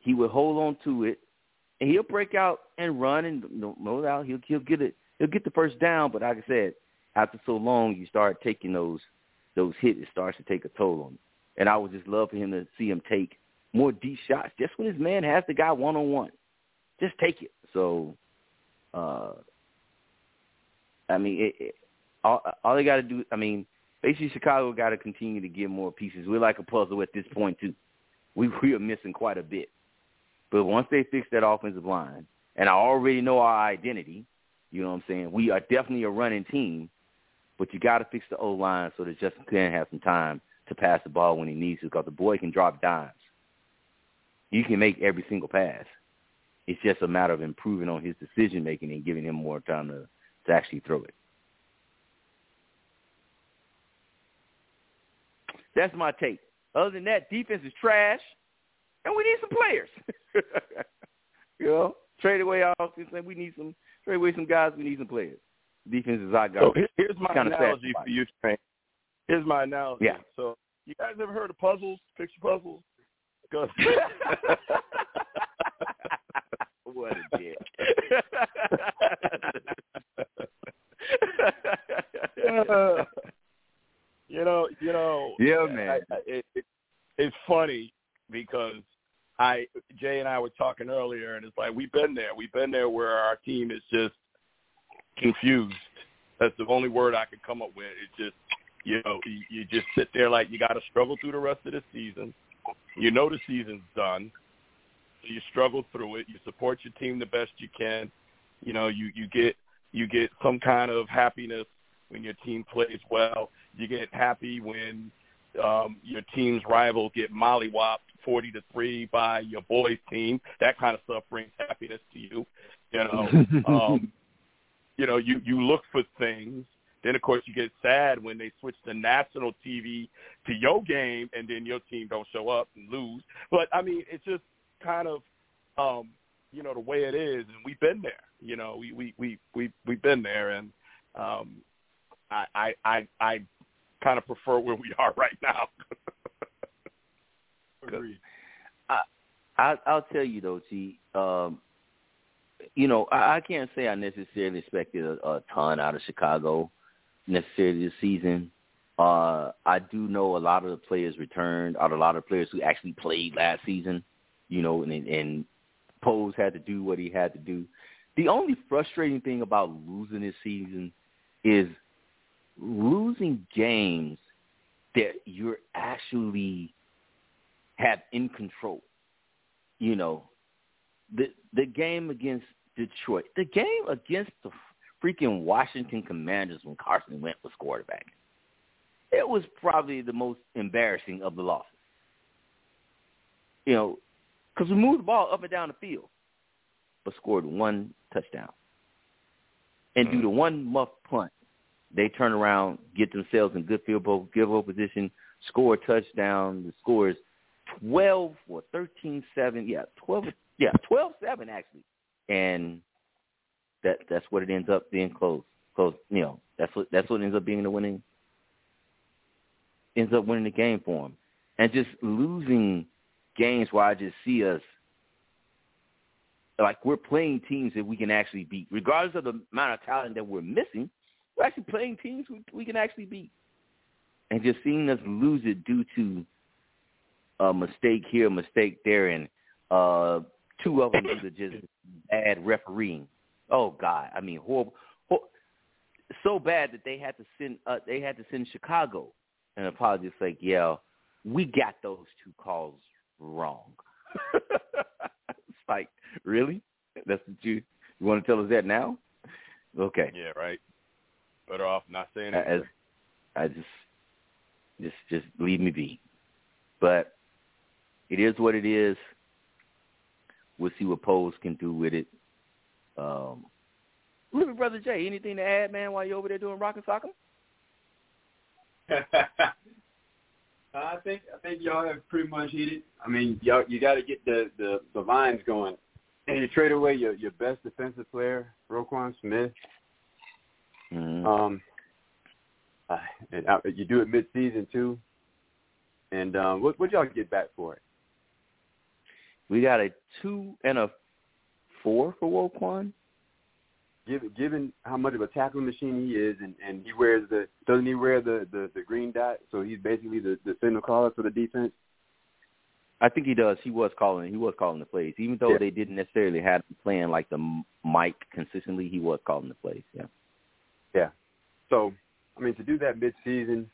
He would hold on to it, and he'll break out and run, and no, no doubt he'll he'll get it. He'll get the first down. But like I said, after so long, you start taking those those hits. It starts to take a toll on him. And I would just love for him to see him take more deep shots. Just when his man has the guy one on one, just take it. So, uh, I mean, it, it, all all they got to do. I mean, basically, Chicago got to continue to get more pieces. We're like a puzzle at this point too we we are missing quite a bit. But once they fix that offensive line, and I already know our identity, you know what I'm saying? We are definitely a running team, but you got to fix the O line so that Justin can have some time to pass the ball when he needs to, because the boy can drop dimes. You can make every single pass. It's just a matter of improving on his decision making and giving him more time to to actually throw it. That's my take. Other than that, defense is trash. And we need some players. you know, trade away offense, and we need some trade away some guys. We need some players. Defense is our guy. So here's my Kinda analogy for you, Trent. Here's my analogy. Yeah. So you guys ever heard of puzzles, picture puzzles? what a dick. Uh, you know, you know. Yeah, man. I, I, it, it, it's funny because I Jay and I were talking earlier, and it's like we've been there. We've been there where our team is just confused. That's the only word I could come up with. It's just you know you, just sit there like you got to struggle through the rest of the season. You know the season's done. So you struggle through it. You support your team the best you can. You know you you get you get some kind of happiness when your team plays well. You get happy when um, your team's rival get mollywopped forty to three by your boys' team. That kind of stuff brings happiness to you. You know, um, you know, you you look for things. Then of course you get sad when they switch to national TV to your game, and then your team don't show up and lose. But I mean, it's just kind of um, you know the way it is, and we've been there. You know, we we we we we've been there, and um, I I I, I kind of prefer where we are right now. Agreed. I, I'll tell you though, G. Um, you know, I, I can't say I necessarily expected a, a ton out of Chicago necessarily this season. Uh, I do know a lot of the players returned, out a lot of players who actually played last season. You know, and and Poles had to do what he had to do. The only frustrating thing about losing this season is losing games that you're actually have in control. You know, the the game against Detroit, the game against the freaking Washington Commanders when Carson Wentz was quarterback. It was probably the most embarrassing of the losses. You know, because we moved the ball up and down the field, but scored one touchdown. And due to mm. one muff punt, they turn around, get themselves in good field goal, field goal position, score a touchdown. The score is 12 or 13-7. Yeah, 12. Yeah, 12-7 actually. And that that's what it ends up being close. Close, you know, that's what that's what ends up being the winning ends up winning the game for them. And just losing games where I just see us like we're playing teams that we can actually beat, regardless of the amount of talent that we're missing. We're actually playing teams we, we can actually beat, and just seeing us lose it due to a mistake here, a mistake there, and uh, two of them to just bad refereeing. Oh God, I mean horrible, hor- so bad that they had to send uh, they had to send Chicago an apology. It's like, yeah, we got those two calls wrong. it's like, really? That's what you you want to tell us that now? Okay. yeah, right. Better off not saying I, it. I just just just leave me be. But it is what it is. We'll see what Poles can do with it. Um Little brother Jay, anything to add, man, while you're over there doing rock and sock 'em? I think I think y'all have pretty much hit it. I mean, y'all you got to get the, the the lines going, and you trade away your your best defensive player, Roquan Smith. Mm-hmm. Um, uh, and uh, you do it mid-season too. And um, what what y'all get back for it? We got a two and a four for Woquan. Given given how much of a tackling machine he is, and and he wears the doesn't he wear the the, the green dot? So he's basically the the signal caller for the defense. I think he does. He was calling. He was calling the plays, even though Yeah. they didn't necessarily have him playing like the mic consistently. He was calling the plays. Yeah. Yeah. So I mean, to do that mid-season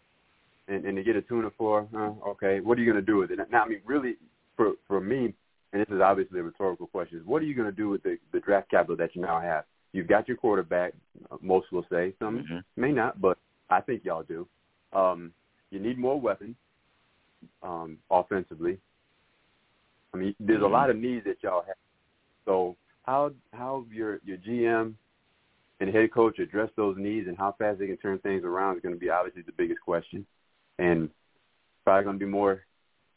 and, and to get a two tuna for, uh, okay, what are you going to do with it? Now, I mean, really, for for me, and this is obviously a rhetorical question, is what are you going to do with the, the draft capital that you now have? You've got your quarterback. Most will say, some Mhm. may not, but I think y'all do. Um, you need more weapons um, offensively. I mean, there's a Mhm. lot of needs that y'all have. So how how your your GM and head coach address those needs and how fast they can turn things around is going to be obviously the biggest question, and probably going to be more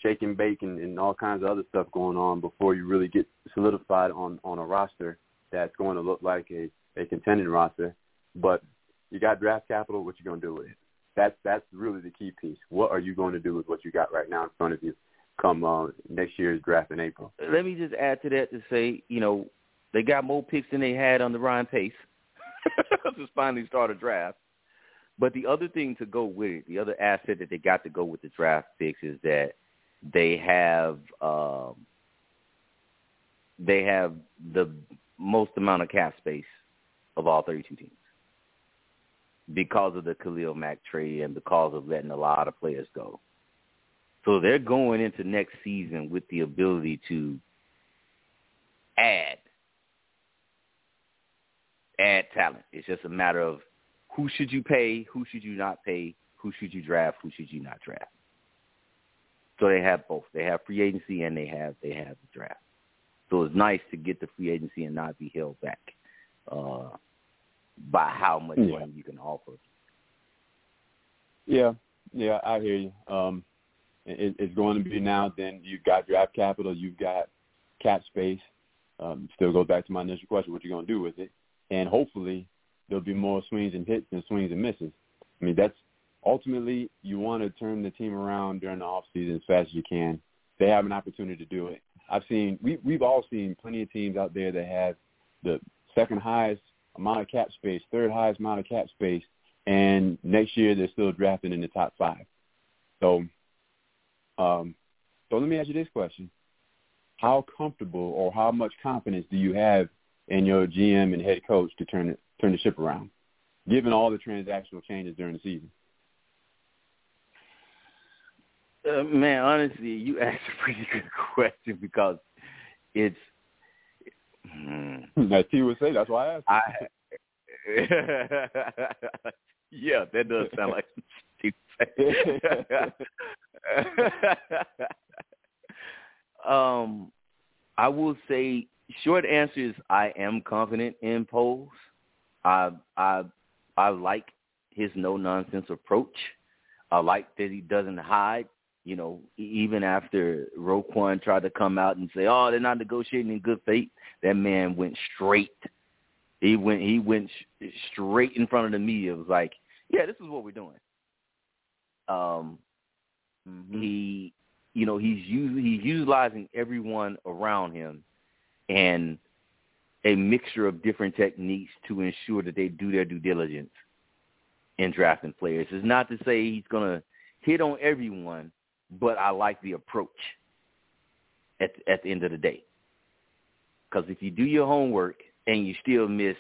shake and bake and, and all kinds of other stuff going on before you really get solidified on on a roster that's going to look like a a contending roster. But you got draft capital. What you to do with it? That's that's really the key piece. What are you going to do with what you got right now in front of you? Come uh, next year's draft in April. Let me just add to that to say, you know, they got more picks than they had on the Ryan Pace to finally start a draft. But the other thing to go with it, the other asset that they got to go with the draft picks is that they have um, they have the most amount of cap space of all 32 teams because of the Khalil Mack trade and because of letting a lot of players go. So they're going into next season with the ability to add add talent. It's just a matter of who should you pay, who should you not pay, who should you draft, who should you not draft. So they have both. They have free agency and they have they have the draft. So it's nice to get the free agency and not be held back uh, by how much yeah. money you can offer. Yeah, yeah, I hear you. Um, it, it's going to be now. Then you've got draft capital, you've got cap space. Um, still goes back to my initial question: what you going to do with it? And hopefully, there'll be more swings and hits than swings and misses. I mean, that's ultimately you want to turn the team around during the off season as fast as you can. They have an opportunity to do it. I've seen we we've all seen plenty of teams out there that have the second highest amount of cap space, third highest amount of cap space, and next year they're still drafting in the top five. So, um, so let me ask you this question: How comfortable or how much confidence do you have in your GM and head coach to turn it turn the ship around, given all the transactional changes during the season? Uh, man, honestly, you asked a pretty good question because it's. Hmm. That T would say. That's why I asked. I, yeah, that does sound like say. um, I will say, short answer is I am confident in Poles. I I I like his no nonsense approach. I like that he doesn't hide you know, even after Roquan tried to come out and say, "Oh, they're not negotiating in good faith," that man went straight. He went he went sh- straight in front of the media. It was like, "Yeah, this is what we're doing." Um, mm-hmm. he, you know, he's using he's utilizing everyone around him, and a mixture of different techniques to ensure that they do their due diligence in drafting players. It's not to say he's gonna hit on everyone, but I like the approach at at the end of the day. Because if you do your homework and you still miss,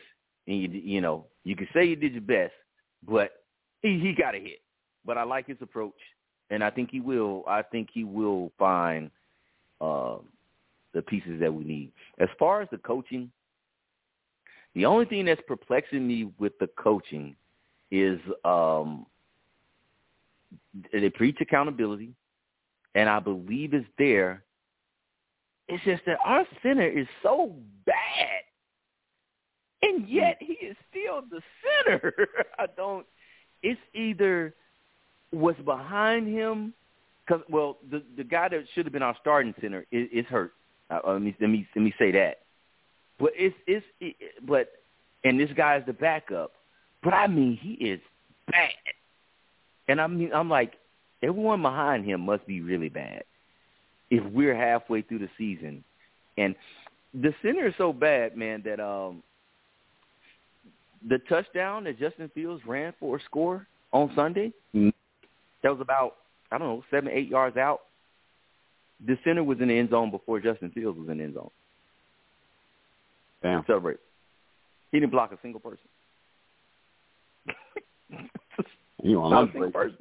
and you you know you can say you did your best, but he he got a hit. But I like his approach, and I think he will. I think he will find uh, the pieces that we need. As far as the coaching, the only thing that's perplexing me with the coaching is um, they preach accountability and I believe is there. It's just that our center is so bad, and yet he is still the center. I don't. It's either what's behind him, because well, the the guy that should have been our starting center is, is hurt. Uh, let me let me let me say that. But it's it's it, but and this guy is the backup. But I mean, he is bad. And I mean, I'm like, everyone behind him must be really bad if we're halfway through the season. And the center is so bad, man, that um the touchdown that Justin Fields ran for a score on Sunday, mm-hmm. that was about I don't know seven eight yards out. The center was in the end zone before Justin Fields was in the end zone. Damn. Celebrate. He didn't block a single person. you Not a single person.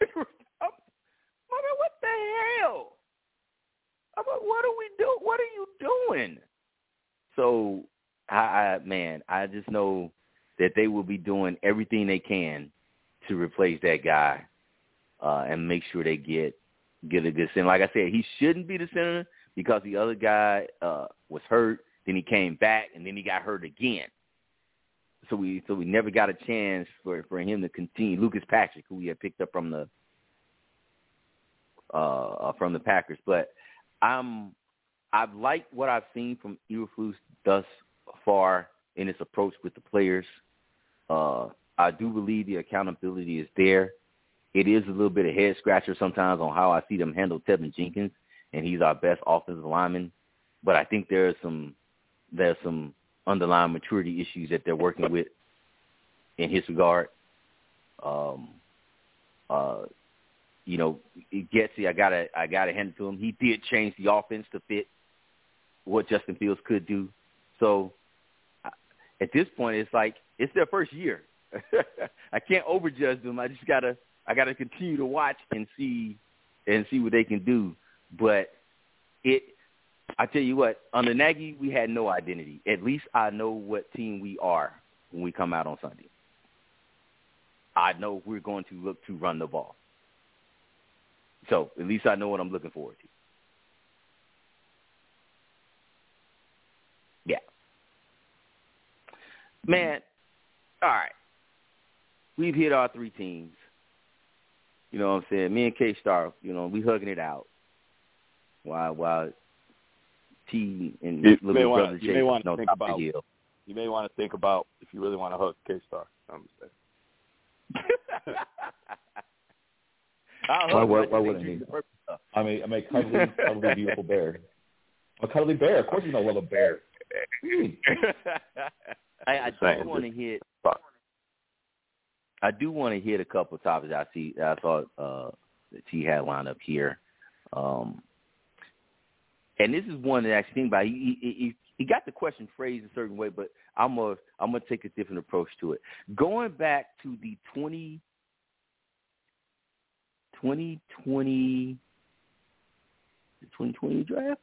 Mother, what the hell? I'm like, what are we do? What are you doing? So, I, I man, I just know that they will be doing everything they can to replace that guy uh, and make sure they get get a good center. Like I said, he shouldn't be the center because the other guy uh, was hurt. Then he came back, and then he got hurt again. So we so we never got a chance for for him to continue. Lucas Patrick, who we had picked up from the uh, from the Packers. But I'm I've liked what I've seen from Eberflus thus far in his approach with the players. Uh, I do believe the accountability is there. It is a little bit of head scratcher sometimes on how I see them handle Teven Jenkins, and he's our best offensive lineman. But I think there's some there's some underlying maturity issues that they're working with in his regard. Um, uh, you know, Getsy, I gotta I gotta hand it to him. He did change the offense to fit what Justin Fields could do. So at this point, it's like it's their first year. I can't overjudge them. I just gotta I gotta continue to watch and see and see what they can do. But it I tell you what, under Nagy we had no identity. At least I know what team we are when we come out on Sunday. I know we're going to look to run the ball. So at least I know what I'm looking forward to. Yeah. Man, all right. We've hit our three teams. You know what I'm saying? Me and K Star, you know, we hugging it out. While while T and you little may brother want Jay you may want to think top about of the hill. you may want to think about if you really want to hug K Star. I'm saying. I'll Why, why, why wouldn't he? I'm a I'm a cuddly, cuddly beautiful bear. A cuddly bear. Of course, you know I love a bear. I, I saying, do want to hit. I do want to hit a couple of topics I see. I thought uh, that T had lined up here, um, and this is one that I actually think about. He, he, he, he got the question phrased a certain way, but I'm gonna I'm gonna take a different approach to it. Going back to the 20, 2020, the 2020 draft.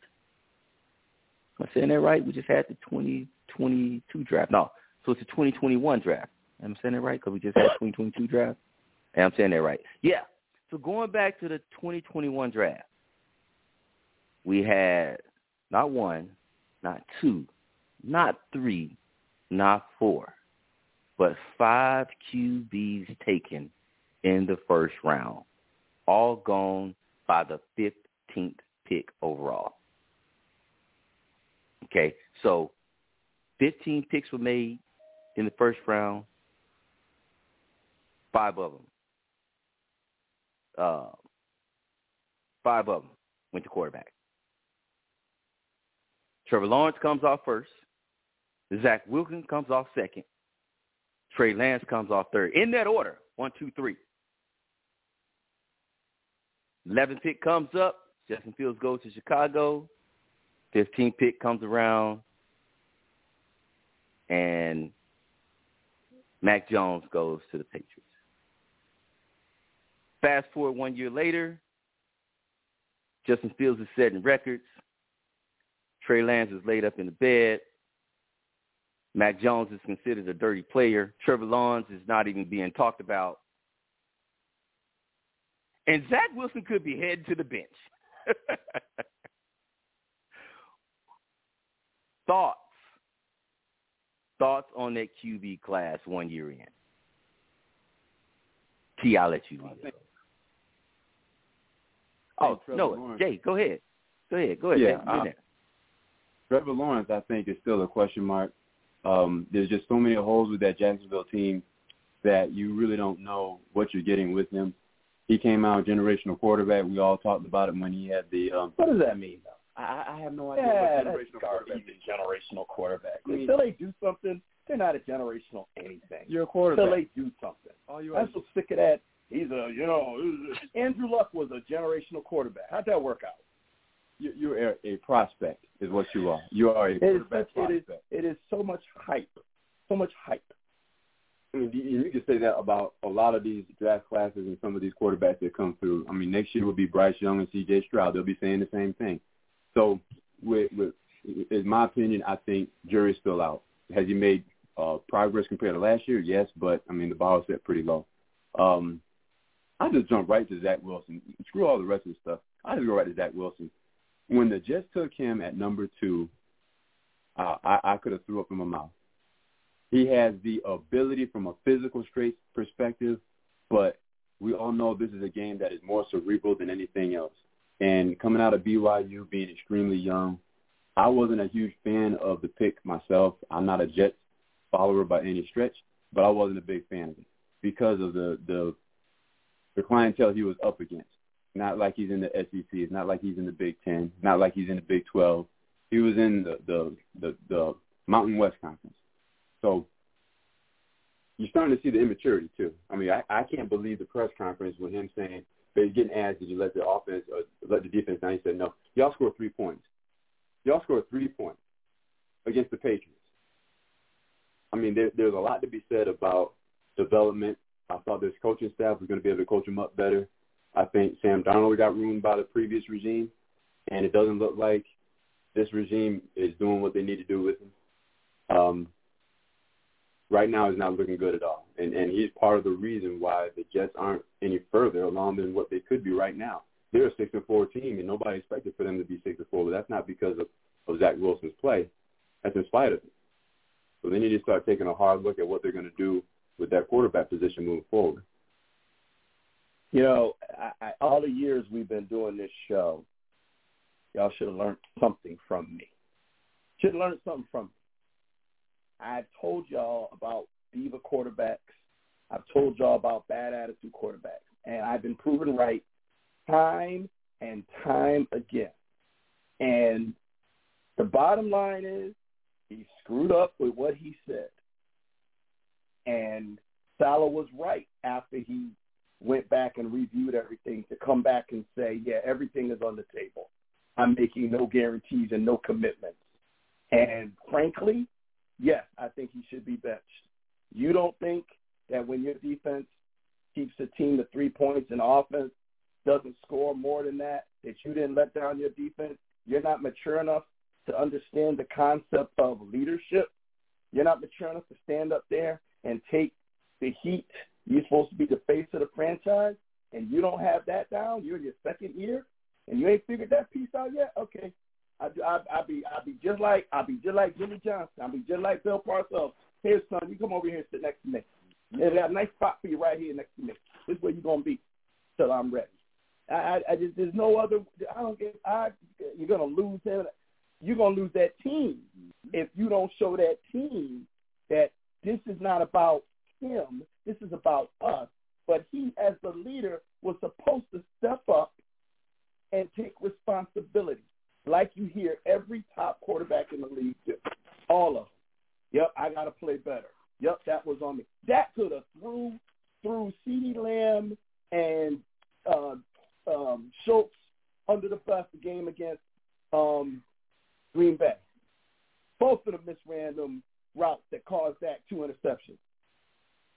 Am I saying that right? We just had the 2022 draft. No, so it's the 2021 draft. Am I saying that right? Because we just had 2022 draft. And I'm saying that right. Yeah. So going back to the 2021 draft, we had not one, not two, not three, not four, but five QBs taken in the first round, all gone by the 15th pick overall. Okay, so 15 picks were made in the first round. Five of them. Uh, five of them went to quarterback. Trevor Lawrence comes off first. Zach Wilson comes off second. Trey Lance comes off third. In that order, one, two, three. 11th pick comes up. Justin Fields goes to Chicago. 15th pick comes around. And Mac Jones goes to the Patriots. Fast forward one year later, Justin Fields is setting records. Trey Lance is laid up in the bed. Mac Jones is considered a dirty player. Trevor Lawrence is not even being talked about. And Zach Wilson could be heading to the bench. Thoughts? Thoughts on that QB class one year in? T, I'll let you lead. Oh, no, Jay, go ahead. Go ahead. Go ahead. Yeah, Jay. You're I- there. Trevor Lawrence, I think, is still a question mark. Um, there's just so many holes with that Jacksonville team that you really don't know what you're getting with him. He came out generational quarterback. We all talked about it when he had the. Um, What does that mean, though? I, I have no idea Yeah, what generational quarterback garbage. is. Generational quarterback. I mean- Until they do something, they're not a generational anything. You're a quarterback. Until they do something. All you are. I'm so sick of that. He's a, you know, Andrew Luck was a generational quarterback. How'd that work out? You- You're a, a prospect, is what you are. You are a It is, quarterback such, it is, prospect. it is so much hype, so much hype. I mean, you, you can say that about a lot of these draft classes and some of these quarterbacks that come through. I mean, next year will be Bryce Young and C.J. Stroud. They'll be saying the same thing. So, with, with in my opinion, I think jury's still out. Has he made uh, progress compared to last year? Yes, but I mean the bar is set pretty low. Um, I just jump right to Zach Wilson. Screw all the rest of the stuff. I just go right to Zach Wilson. When the Jets took him at number two, uh, I, I could have threw up in my mouth. He has the ability from a physical straight perspective, but we all know this is a game that is more cerebral than anything else. And coming out of BYU, being extremely young, I wasn't a huge fan of the pick myself. I'm not a Jets follower by any stretch, but I wasn't a big fan of it because of the the the clientele he was up against. Not like he's in the SEC. It's not like he's in the Big Ten. Not like he's in the Big Twelve. He was in the the the, the Mountain West Conference. So you're starting to see the immaturity too. I mean, I, I can't believe the press conference with him saying, "But he's getting asked, did you let the offense or let the defense down?" He said, "No, y'all scored three points. Y'all scored three points against the Patriots." I mean, there, there's a lot to be said about development. I thought this coaching staff was going to be able to coach him up better. I think Sam Darnold got ruined by the previous regime, and it doesn't look like this regime is doing what they need to do with him. Um, right now, he's not looking good at all, and and he's part of the reason why the Jets aren't any further along than what they could be right now. They're a six and four team, and nobody expected for them to be six and four, but that's not because of, of Zach Wilson's play. That's in spite of it. So they need to start taking a hard look at what they're going to do with that quarterback position moving forward. You know, I, I, all the years we've been doing this show, y'all should have learned something from me. Should have learned something from me. I've told y'all about diva quarterbacks. I've told y'all about bad attitude quarterbacks. And I've been proven right time and time again. And the bottom line is he screwed up with what he said. And Saleh was right after he went back and reviewed everything to come back and say, yeah, everything is on the table. I'm making no guarantees and no commitments. And frankly, yes, I think he should be benched. You don't think that when your defense keeps the team to three points and offense doesn't score more than that, that you didn't let down your defense, you're not mature enough to understand the concept of leadership. You're not mature enough to stand up there and take the heat you're supposed to be the face of the franchise, and you don't have that down. You're in your second year, and you ain't figured that piece out yet. Okay, I I I be I be just like I be just like Jimmy Johnson. I be just like Bill Parcells. Here, son, you come over here and sit next to me. And got a nice spot for you right here next to me. This is where you're gonna be till I'm ready. I, I, I just there's no other. I don't get. I you're gonna lose him. You're gonna lose that team if you don't show that team that this is not about him. This is about us. But he, as the leader, was supposed to step up and take responsibility, like you hear every top quarterback in the league do. All of them. Yep, I got to play better. Yep, that was on me. That could have threw threw CeeDee Lamb and uh, um, Schultz under the bus the game against um, Green Bay. Both of them missed random routes that caused that two interceptions.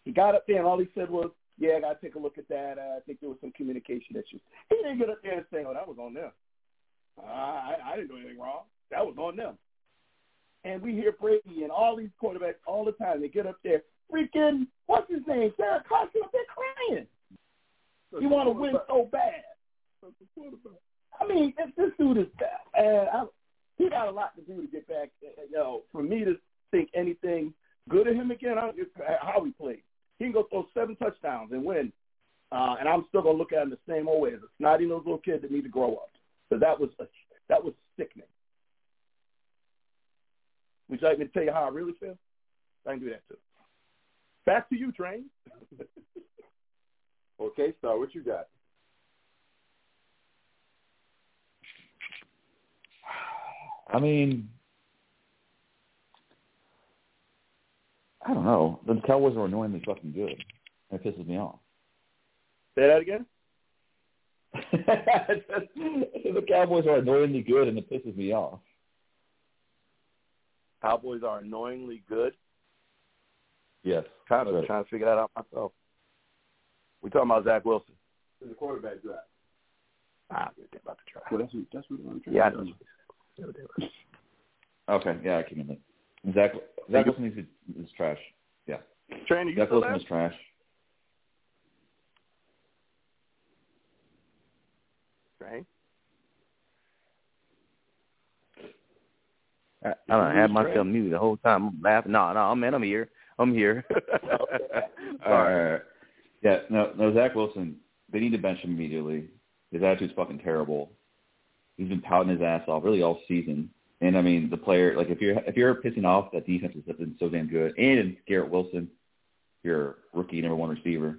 He got up there and all he said was, yeah, I got to take a look at that. Uh, I think there was some communication issues. He didn't get up there and say, oh, that was on them. Uh, I, I didn't do anything wrong. That was on them. And we hear Brady and all these quarterbacks all the time. They get up there, freaking, what's his name? Derek Carr up there crying. You want to win so bad. I mean, this, this dude is bad. And I, he got a lot to do to get back. You know, for me to think anything good of him again, I how he played. He can go throw seven touchdowns and win. Uh, and I'm still gonna look at him the same old way as a snotty nosed little kid that need to grow up. So that was a, that was sickening. Would you like me to tell you how I really feel? I can do that too. Back to you, Train. okay, Star, what you got? I mean, I don't know. The Cowboys are annoyingly fucking good. and It pisses me off. Say that again. the Cowboys are annoyingly good, and it pisses me off. Cowboys are annoyingly good. Yes, kind of right. trying to figure that out myself. We talking about Zach Wilson. In the quarterback draft. Ah, we're about to try. Well, that's what, that's what I'm trying. Yeah, I know. Okay, yeah, I can admit. Zach Zach Wilson is, is trash. Yeah. Trainer, you Zach still Wilson there? is trash. Train. I, I don't have myself muted the whole time. I'm laughing. No, no, man, I'm here. I'm here. All right. Yeah, no, no, Zach Wilson. They need to bench him immediately. His attitude's fucking terrible. He's been pouting his ass off really all season. And I mean, the player, like if you're if you're pissing off that defense has been so damn good, and Garrett Wilson, your rookie number one receiver,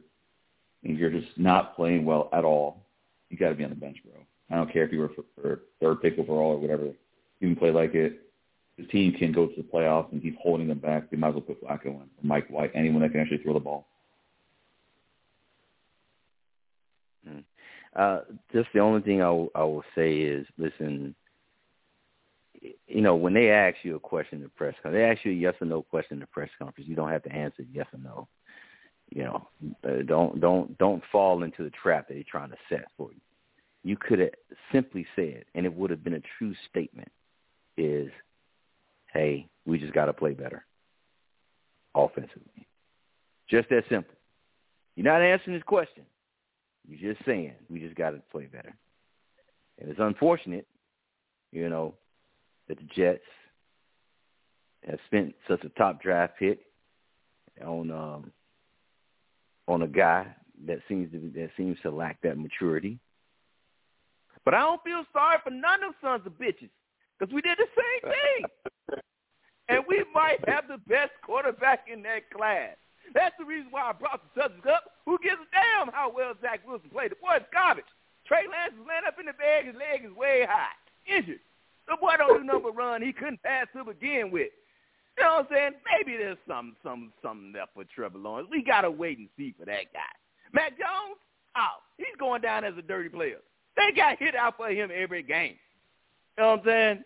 and you're just not playing well at all, you got to be on the bench, bro. I don't care if you were for, for third pick overall or whatever. You can play like it. The team can go to the playoffs, and he's holding them back. They might as well put Flacco in, or Mike White, anyone that can actually throw the ball. Mm. Uh, just the only thing I, w- I will say is, listen, you know, when they ask you a question in the press conference, they ask you a yes or no question in the press conference. You don't have to answer yes or no. You know, uh, don't don't don't fall into the trap that they're trying to set for you. You could have simply said, and it would have been a true statement, is, "Hey, we just got to play better offensively." Just that simple. You're not answering this question. You're just saying we just got to play better. And it's unfortunate, you know, that the Jets have spent such a top draft pick on um, on a guy that seems to that seems to lack that maturity. But I don't feel sorry for none of sons of bitches because we did the same thing, and we might have the best quarterback in that class. That's the reason why I brought the subject up. Who gives a damn how well Zach Wilson played? The boy's garbage. Trey Lance is laying up in the bag. His leg is way high, injured. The boy don't do number run. He couldn't pass to begin with. You know what I'm saying? Maybe there's some some something there for Trevor Lawrence. We gotta wait and see for that guy. Mac Jones, oh, he's going down as a dirty player. They got hit out for him every game. You know what I'm saying?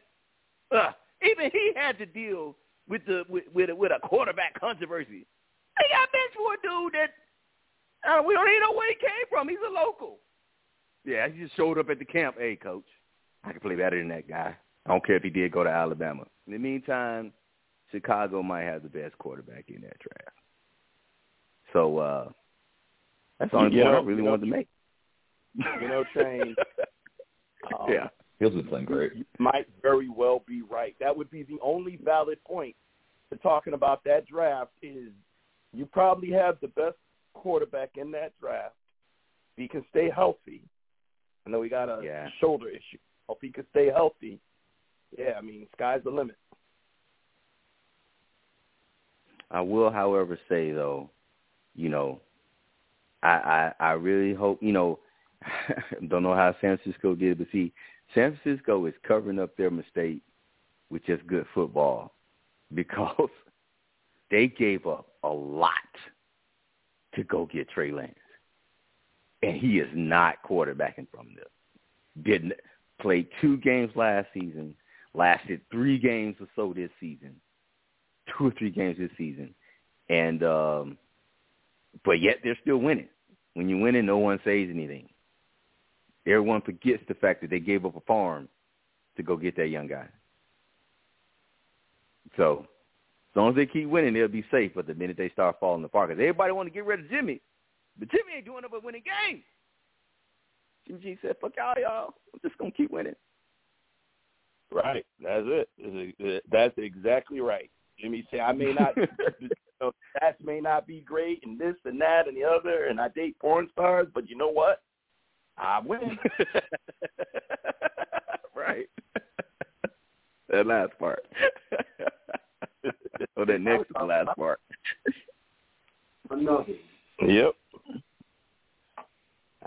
Uh, even he had to deal with the with with a, with a quarterback controversy. They got bench for a dude that uh, we don't even know where he came from. He's a local. Yeah, he just showed up at the camp. Hey, coach, I can play better than that guy. I don't care if he did go to Alabama. In the meantime, Chicago might have the best quarterback in that draft. So uh, that's the only You point know- I really you know- wanted to make. You know, Train. um, yeah. Fields been playing great. you might very well be right. That would be the only valid point to talking about that draft is you probably have the best quarterback in that draft. If he can stay healthy. I know he got a Yeah. shoulder issue. If he can stay healthy, yeah, I mean, sky's the limit. I will, however, say though, you know, I I, I really hope you know. don't know how San Francisco did, but see, San Francisco is covering up their mistake with just good football because they gave up a lot to go get Trey Lance, and he is not quarterbacking from them. Didn't played two games last season, lasted three games or so this season two or three games this season, and um, but yet they're still winning. When you're winning, no one says anything. Everyone forgets the fact that they gave up a farm to go get that young guy. So as long as they keep winning, they'll be safe. But the minute they start falling apart, because everybody want to get rid of Jimmy, but Jimmy ain't doing it but winning games. Jimmy G said, "Fuck y'all, y'all. I'm just gonna keep winning." Right. That's it. That's exactly right. Jimmy said, I may not, you know, stats may not be great and this and that and the other, and I date porn stars, but you know what? I win. right. that last part. or oh, that next to the last part. Another. Yep.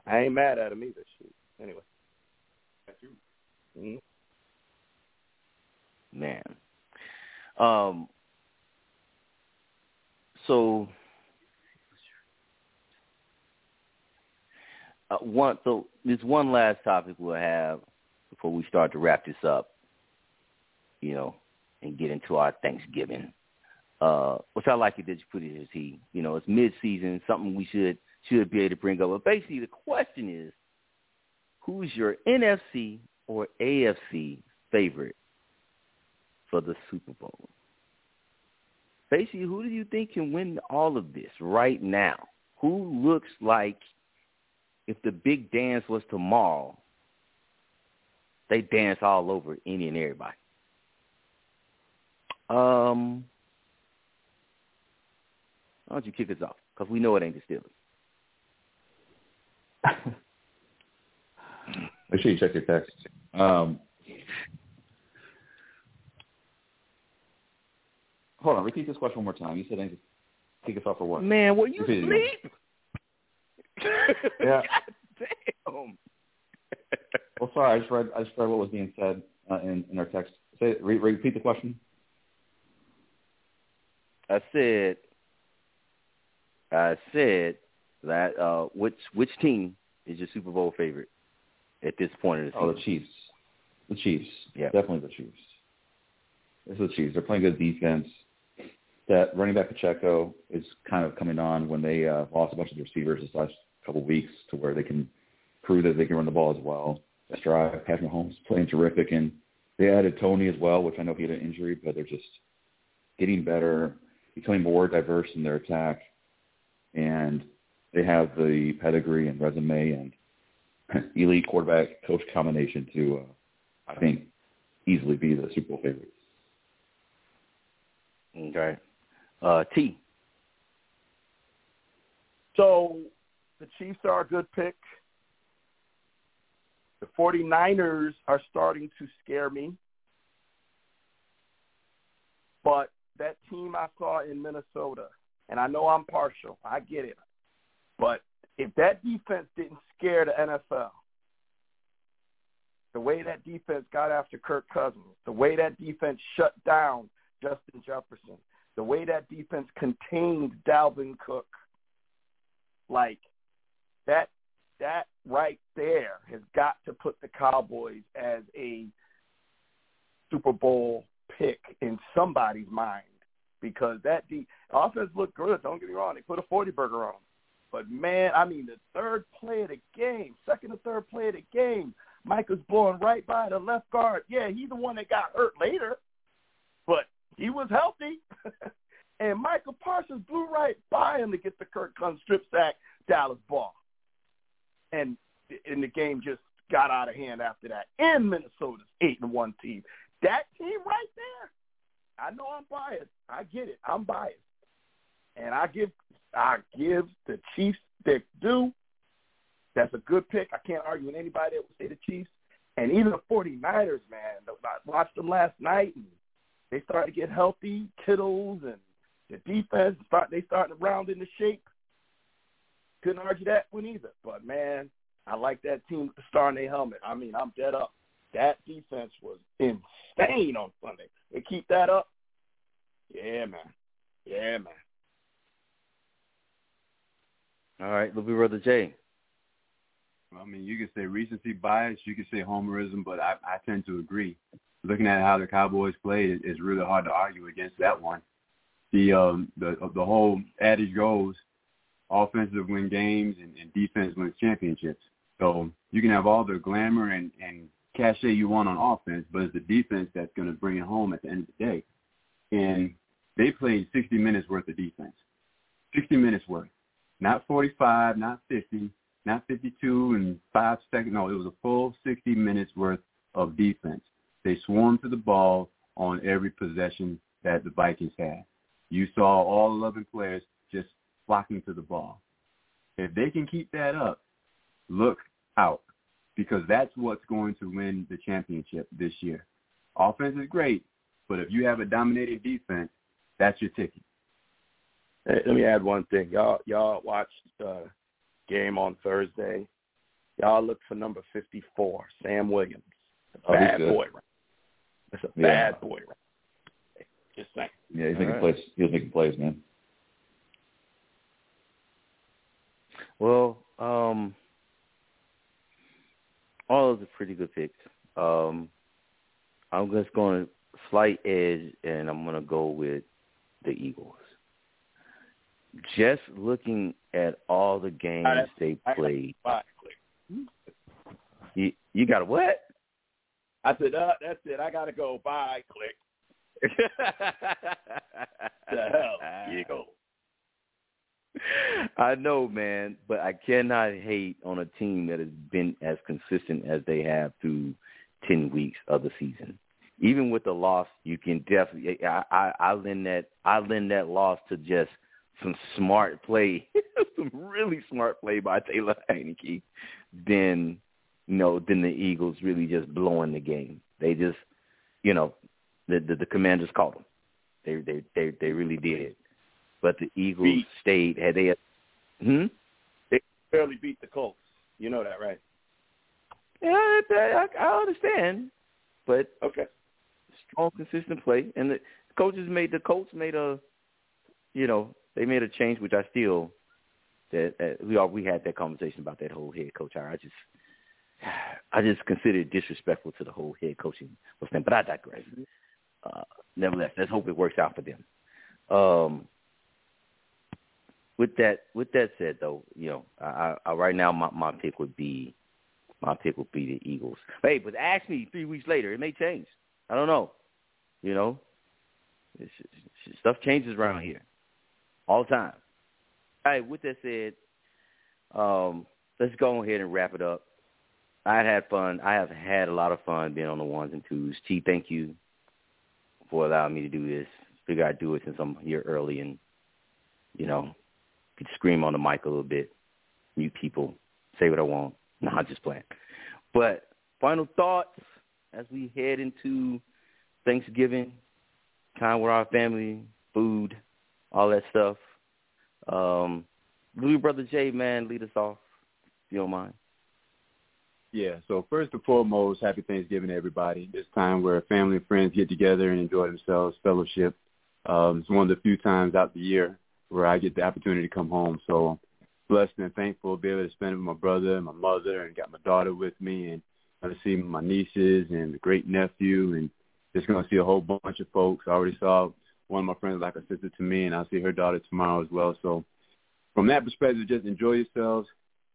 I ain't mad at him either. Shit. Anyway. That's you. Mhm. Man. Um so uh, there's one last topic we'll have before we start to wrap this up, you know, and get into our Thanksgiving. Uh, which I like it that you put it as he. You know, it's mid season, something we should should be able to bring up. But basically the question is who's your NFC or AFC favorite for the Super Bowl? Basically, who do you think can win all of this right now? Who looks like if the big dance was tomorrow, they dance all over any and everybody? Um, why don't you kick us off? Because we know it ain't the Steelers. Make sure you check your text. Um, hold on, repeat this question one more time. You said I need kick us off for what? Man, were you Repeat it asleep? Yeah. Damn. Well, sorry, I just read I just read what was being said uh, in in our text. Say re- repeat the question. I said, I said that uh, which which team is your Super Bowl favorite at this point in the season? Oh, season? the Chiefs. The Chiefs. Yeah. Definitely the Chiefs. It's the Chiefs. They're playing good defense. That running back Pacheco is kind of coming on when they uh, lost a bunch of their receivers this last couple weeks to where they can prove that they can run the ball as well. That's drive. Patrick Mahomes playing terrific, and they added Toney as well, which I know he had an injury, but they're just getting better, becoming more diverse in their attack, and they have the pedigree and resume and elite quarterback coach combination to, uh, I think, easily be the Super Bowl favorites. Okay. Uh, T. So the Chiefs are a good pick. The 49ers are starting to scare me. But that team I saw in Minnesota, and I know I'm partial, I get it. But if that defense didn't scare the NFL, the way that defense got after Kirk Cousins, the way that defense shut down Justin Jefferson, the way that defense contained Dalvin Cook, like that that right there has got to put the Cowboys as a Super Bowl pick in somebody's mind because that de- offense looked good. Don't get me wrong; they put a forty burger on. But man, I mean, the third play of the game, second or third play of the game, Micah's blowing right by the left guard. Yeah, he's the one that got hurt later, but he was healthy. and Micah Parsons blew right by him to get the Kirk Cousins strip sack Dallas ball. And and the game just got out of hand after that. And Minnesota's eight and one team. That team right there. I know I'm biased. I get it. I'm biased. And I give I give the Chiefs their due. That's a good pick. I can't argue with anybody that would say the Chiefs. And even the 49ers, man, I watched them last night and they started to get healthy, Kittles and the defense start they starting to round into shape. Couldn't argue that one either. But man, I like that team with the star in their helmet. I mean, I'm dead up. That defense was insane on Sunday. They keep that up. Yeah, man. Yeah, man. All right, little bit brother Jay. I mean, you could say recency bias, you could say homerism, but I, I tend to agree. Looking at how the Cowboys played, it, it's really hard to argue against that one. The um the the whole adage goes, offensive win games and, and defense wins championships. So you can have all the glamour and and cachet you want on offense, but it's the defense that's going to bring it home at the end of the day. And they played 60 minutes worth of defense, 60 minutes worth, not 45, not 50, not 52 and five seconds. No, it was a full 60 minutes worth of defense. They swarmed to the ball on every possession that the Vikings had. You saw all 11 players just flocking to the ball. If they can keep that up, look out because that's what's going to win the championship this year. Offense is great, but if you have a dominating defense, that's your ticket. Hey, let me add one thing. Y'all y'all watched uh game on Thursday. Y'all look for number 54, Sam Williams. A Oh, bad boy. Right? That's a Yeah. bad boy. Right? Just saying. Yeah, he's making right. plays. He was making plays, man. Well, um, all of the pretty good picks. Um, I'm just going to slight edge, and I'm going to go with the Eagles. Just looking at all the games I- they I- played, Bye, Click. you, you got a what? I said, uh, that's it. I got to go. Bye, Click. The hell, Eagle. I know, man, but I cannot hate on a team that has been as consistent as they have through ten weeks of the season. Even with the loss, you can definitely. I, I, I lend that. I lend that loss to just some smart play, some really smart play by Taylor Heinicke, then you know than the Eagles really just blowing the game. They just you know the the, the Commanders caught them. They they they they really did. But the Eagles Beat. stayed. Had they, hmm. They barely beat the Colts. You know that, right? Yeah, I, I understand, but Okay. strong, consistent play, and the coaches made the Colts made a, you know, they made a change, which I still that, that we all we had that conversation about that whole head coach hire. I just, I just consider it disrespectful to the whole head coaching thing. But I digress. Uh, nevertheless, let's hope it works out for them. Um, with that, with that said, though, you know, I, I, right now my my pick would be my pick would be the Eagles. Hey, but ask me three weeks later, it may change. I don't know. You know, it's, it's, stuff changes around here all the time. All right, with that said, um, let's go ahead and wrap it up. I had fun. I have had a lot of fun being on the ones and twos. T, thank you for allowing me to do this. Figure I'd do it since I'm here early and, you know, could scream on the mic a little bit. Mute people. Say what I want. No, I'm just playing. But final thoughts as we head into Thanksgiving, time with our family, food, all that stuff. Um, Louis Brother J, man, lead us off, if you don't mind. Yeah, so first and foremost, happy Thanksgiving to everybody. This time where family and friends get together and enjoy themselves, fellowship. Um, it's one of the few times out the year where I get the opportunity to come home. So blessed and thankful to be able to spend it with my brother and my mother and got my daughter with me and going to see my nieces and the great nephew and just going to see a whole bunch of folks. I already saw one of my friends like a sister to me and I'll see her daughter tomorrow as well. So from that perspective, just enjoy yourselves.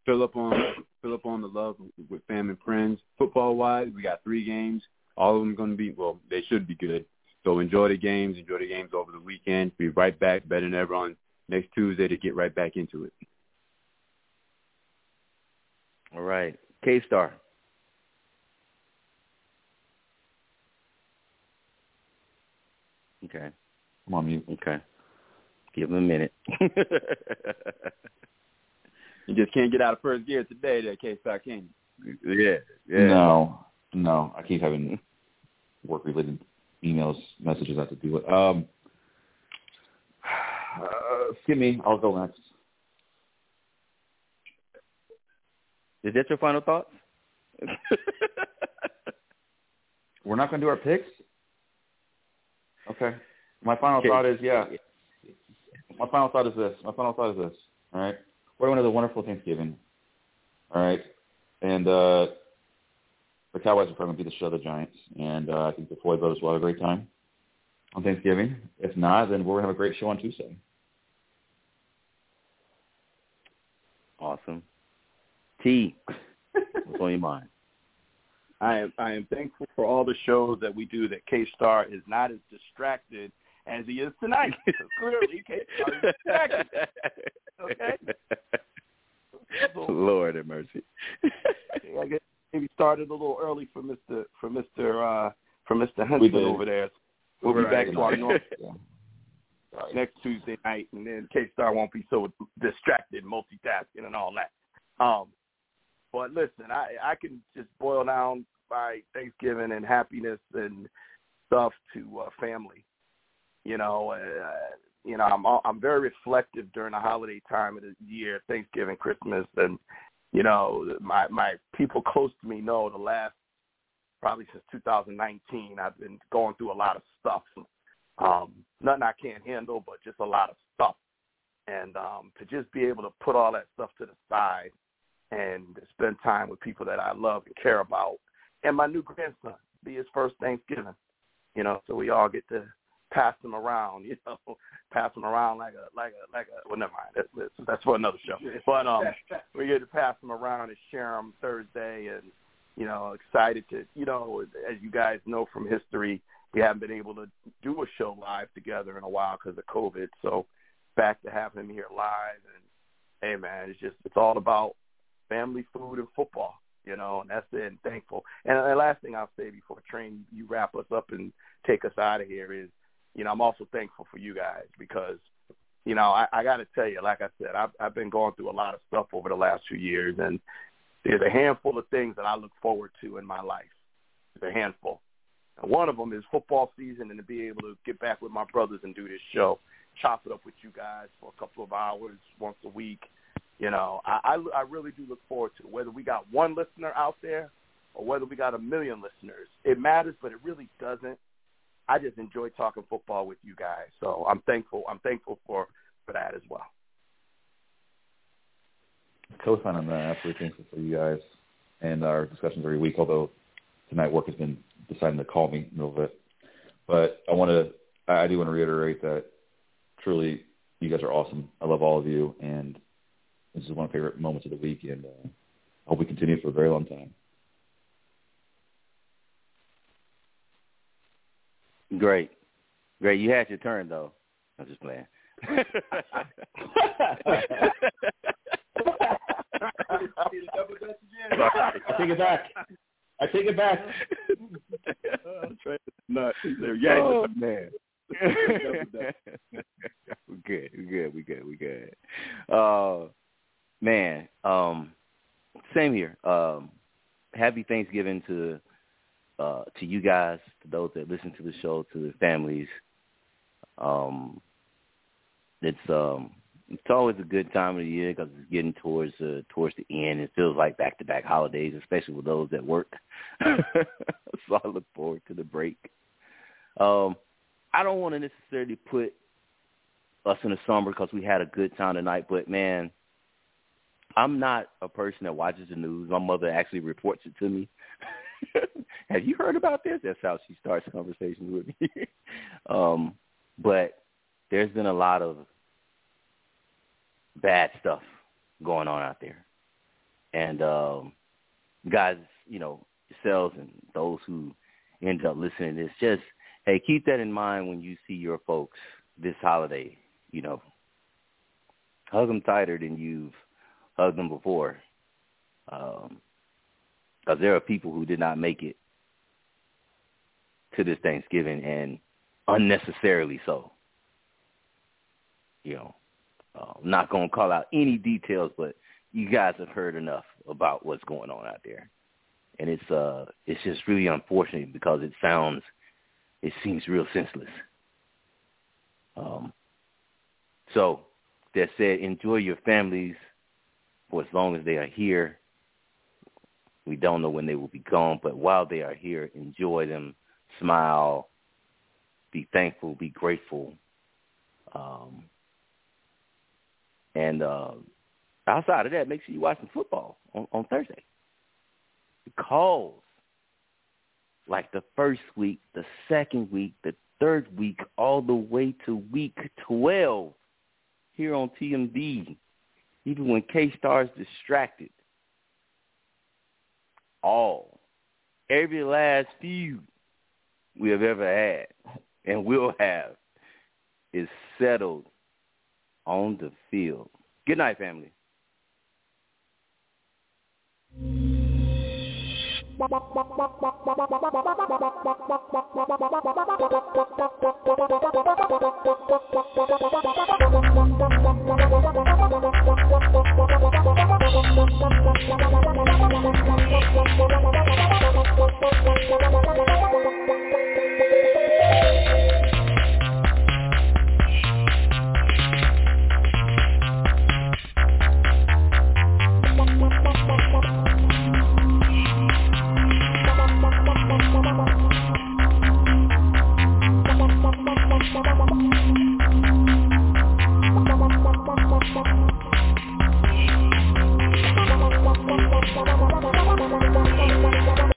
Fill up on fill up on the love with family and friends. Football wise, we got three games. All of them going to be well, they should be good. So enjoy the games. Enjoy the games over the weekend. Be right back, better than ever on next Tuesday to get right back into it. All right. K Star. Okay. I'm on mute. Okay. Give him a minute. You just can't get out of first gear today, there, K Star, can you? yeah. Yeah. No, no. I keep having work-related emails, messages I have to deal with. Um, uh, skip me. I'll go next. Is that your final thoughts? We're not going to do our picks. Okay. My final Okay. thought is yeah. My final thought is this. My final thought is this. All right. We're going to have a wonderful Thanksgiving. All right. And uh, the Cowboys are probably going to beat the shit out of the Giants, and uh, I think the Floyd brothers will have a great time on Thanksgiving. If not, then we're going to have a great show on Tuesday. Awesome. T, what's on your mind? I am I am thankful for all the shows that we do that K Star is not as distracted as he is tonight. Clearly K Star is distracted. Okay. Lord have mercy. I guess maybe started a little early for Mister for Mister uh for Mister Henson over there. We'll be Right. back to our normal Yeah. next Tuesday night, and then K Star won't be so distracted, multitasking, and all that. Um, but listen, I I can just boil down my Thanksgiving and happiness and stuff to uh, family. You know, uh, you know, I'm I'm very reflective during the holiday time of the year, Thanksgiving, Christmas, and you know, my my people close to me know the last probably since 2019, I've been going through a lot of stuff. Um, nothing I can't handle, but just a lot of stuff. And um, to just be able to put all that stuff to the side and spend time with people that I love and care about, and my new grandson, be his first Thanksgiving. You know, so we all get to pass them around. You know, pass them around like a like a like a. Well, never mind. That's that's, that's for another show. But um, we get to pass them around and share them Thursday, and you know, excited to you know, as you guys know from history, we haven't been able to do a show live together in a while because of COVID. So back to having him here live, and hey, man, it's just it's all about family, food, and football. You know, and that's it. And thankful. And the last thing I'll say before Train you wrap us up and take us out of here is, you know, I'm also thankful for you guys because you know, I, I got to tell you, like I said, I've, I've been going through a lot of stuff over the last few years, and there's a handful of things that I look forward to in my life. There's a handful. And one of them is football season and to be able to get back with my brothers and do this show, chop it up with you guys for a couple of hours once a week. You know, I, I, I really do look forward to it. Whether we got one listener out there or whether we got a million listeners, it matters, but it really doesn't. I just enjoy talking football with you guys, so I'm thankful. I'm thankful for for that as well. Co-sign on that. Absolutely thankful for you guys and our discussions every week. Although tonight work has been deciding to call me a little bit, but I want to. I do want to reiterate that truly you guys are awesome. I love all of you, and this is one of my favorite moments of the week, and uh, I hope we continue for a very long time. Great, great. You had your turn though. I'm just playing. I take it back. I take it back. No, yeah, oh man. we good, we good, we good, we good. Uh, man, um, same here. Um, happy Thanksgiving to uh, to you guys, to those that listen to the show, to the families. Um, it's um, it's always a good time of the year because it's getting towards uh, towards the end. It feels like back to back holidays, especially with those that work. so I look forward to the break. Um, I don't want to necessarily put us in a somber because we had a good time tonight, but man, I'm not a person that watches the news. My mother actually reports it to me. Have you heard about this? That's how she starts conversations with me. um, but there's been a lot of bad stuff going on out there. And um, guys, you know, yourselves and those who end up listening to this, just, hey, keep that in mind when you see your folks this holiday, you know. Hug them tighter than you've hugged them before. Um, because there are people who did not make it to this Thanksgiving and unnecessarily so. You know, I'm not going to call out any details, but you guys have heard enough about what's going on out there. And it's uh it's just really unfortunate because it sounds it seems real senseless. Um so that said, enjoy your families for as long as they are here. We don't know when they will be gone, but while they are here, enjoy them, smile, be thankful, be grateful. Um, and uh, outside of that, make sure you watch some football on, on Thursday. Because like the first week, the second week, the third week, all the way to week 12 here on TMD, even when K-Star is distracted, all, every last few we have ever had and will have is settled on the field. Good night, family.